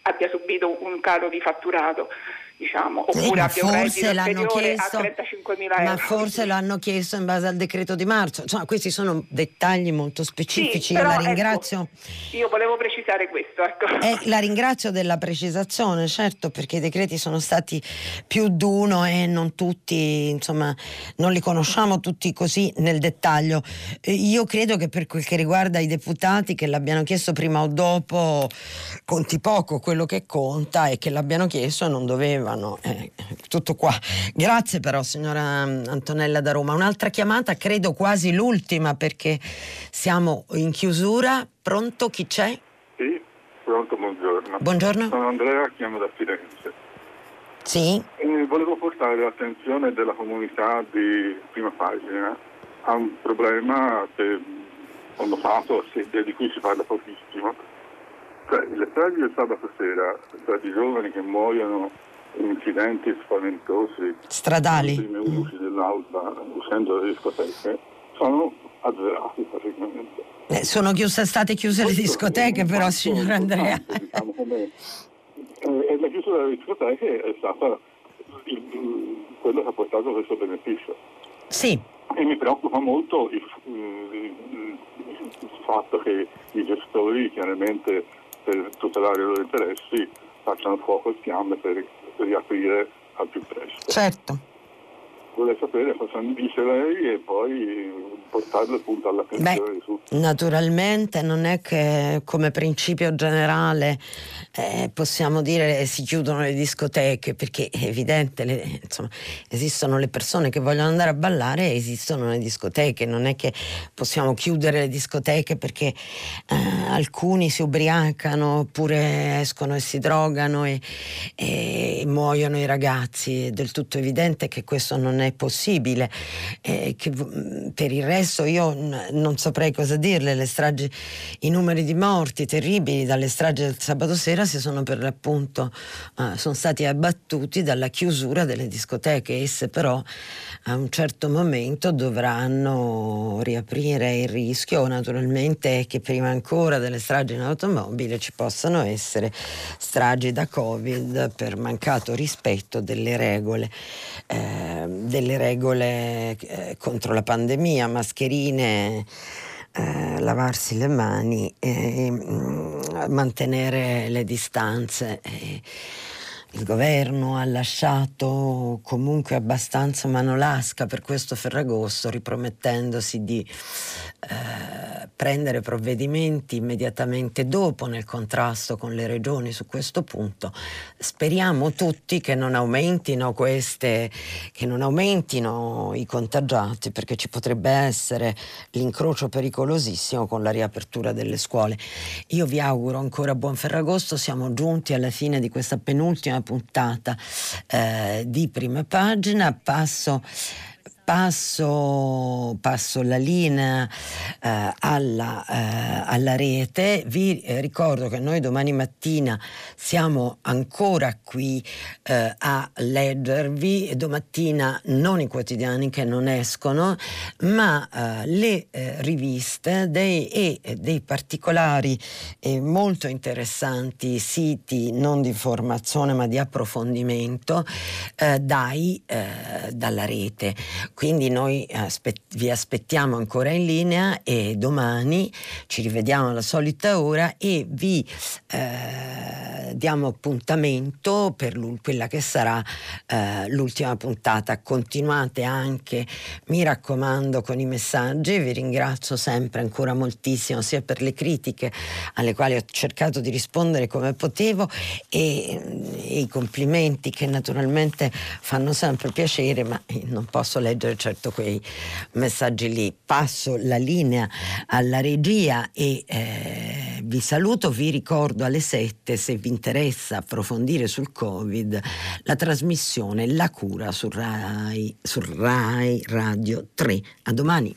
abbia subito un calo di fatturato diciamo, oppure abbia un reddito superiore chiesto, a 35 mila euro. Ma forse l'hanno chiesto in base al decreto di marzo. Insomma, questi sono dettagli molto specifici. Sì, io però, la ringrazio. Ecco, io volevo precisare questo. Ecco. Eh, la ringrazio della precisazione, certo, perché i decreti sono stati più d'uno e non tutti, insomma, non li conosciamo tutti così nel dettaglio. Eh, io credo che per quel che riguarda i deputati che l'abbiano chiesto prima o dopo, conti poco quello che conta e che l'abbiano chiesto non doveva avevano. Eh, tutto qua. Grazie però signora mm, Antonella da Roma. Un'altra chiamata, credo quasi l'ultima perché siamo in chiusura. Pronto chi c'è? Sì, pronto, buongiorno. Buongiorno. Sono Andrea, chiamo da Firenze. Sì. E volevo portare l'attenzione della comunità di prima pagina a un problema che ho notato e di cui si parla pochissimo. Cioè, le stragi del sabato sera, tra di giovani che muoiono incidenti spaventosi stradali i primi usi dell'alba usando le discoteche sono azzerati praticamente. Eh, sono chiuse, state chiuse le discoteche però signor Andrea. Diciamo come, eh, la chiusura delle discoteche è stata il, quello che ha portato questo beneficio. Sì. E mi preoccupa molto il, il, il fatto che i gestori chiaramente per tutelare i loro interessi facciano fuoco e fiamme per riaprire al più presto. Certo. Vuole sapere cosa mi dice lei e poi portarlo appunto all'attenzione di tutti. Naturalmente non è che come principio generale eh, possiamo dire si chiudono le discoteche perché è evidente, le, insomma, esistono le persone che vogliono andare a ballare e esistono le discoteche, non è che possiamo chiudere le discoteche perché eh, alcuni si ubriacano oppure escono e si drogano e, e muoiono i ragazzi, è del tutto evidente che questo non è è possibile. Eh, che, per il resto io non saprei cosa dirle, le stragi, i numeri di morti terribili dalle stragi del sabato sera si sono per l'appunto eh, sono stati abbattuti dalla chiusura delle discoteche, esse però a un certo momento dovranno riaprire il rischio. Naturalmente che prima ancora delle stragi in automobile ci possano essere stragi da Covid per mancato rispetto delle regole, eh, delle regole eh, contro la pandemia, mascherine. Eh, lavarsi le mani mm, mantenere le distanze. Il governo ha lasciato comunque abbastanza manolasca per questo Ferragosto, ripromettendosi di eh, prendere provvedimenti immediatamente dopo nel contrasto con le regioni su questo punto. Speriamo tutti che non aumentino queste, che non aumentino i contagiati, perché ci potrebbe essere l'incrocio pericolosissimo con la riapertura delle scuole. Io vi auguro ancora buon Ferragosto, siamo giunti alla fine di questa penultima puntata eh, di prima pagina. Passo passo, passo la linea eh, alla, eh, alla, rete. Vi eh, ricordo che noi domani mattina siamo ancora qui eh, a leggervi, domattina non i quotidiani che non escono, ma eh, le eh, riviste dei, e dei particolari e molto interessanti siti non di informazione ma di approfondimento dai, dalla rete quindi noi aspet- vi aspettiamo ancora in linea e domani ci rivediamo alla solita ora e vi eh, diamo appuntamento per quella che sarà eh, l'ultima puntata. Continuate anche, mi raccomando, con i messaggi. Vi ringrazio sempre ancora moltissimo sia per le critiche alle quali ho cercato di rispondere come potevo e, e i complimenti che naturalmente fanno sempre piacere, ma non posso leggere leggere certo quei messaggi lì. Passo la linea alla regia e eh, vi saluto, vi ricordo alle 7 se vi interessa approfondire sul Covid la trasmissione La cura su Rai, su Rai Radio 3. A domani.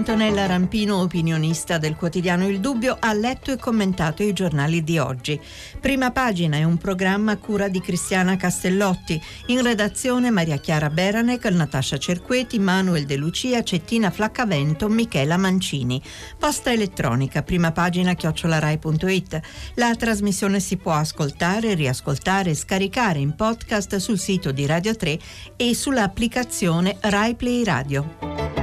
Antonella Rampino, opinionista del quotidiano Il Dubbio, ha letto e commentato i giornali di oggi. Prima pagina è un programma a cura di Cristiana Castellotti. In redazione Maria Chiara Beranec, Natascia Cerqueti, Manuel De Lucia, Cettina Flaccavento, Michela Mancini. Posta elettronica, prima pagina chiocciolarai.it. La trasmissione si può ascoltare, riascoltare e scaricare in podcast sul sito di Radio 3 e sull'applicazione Rai Play Radio.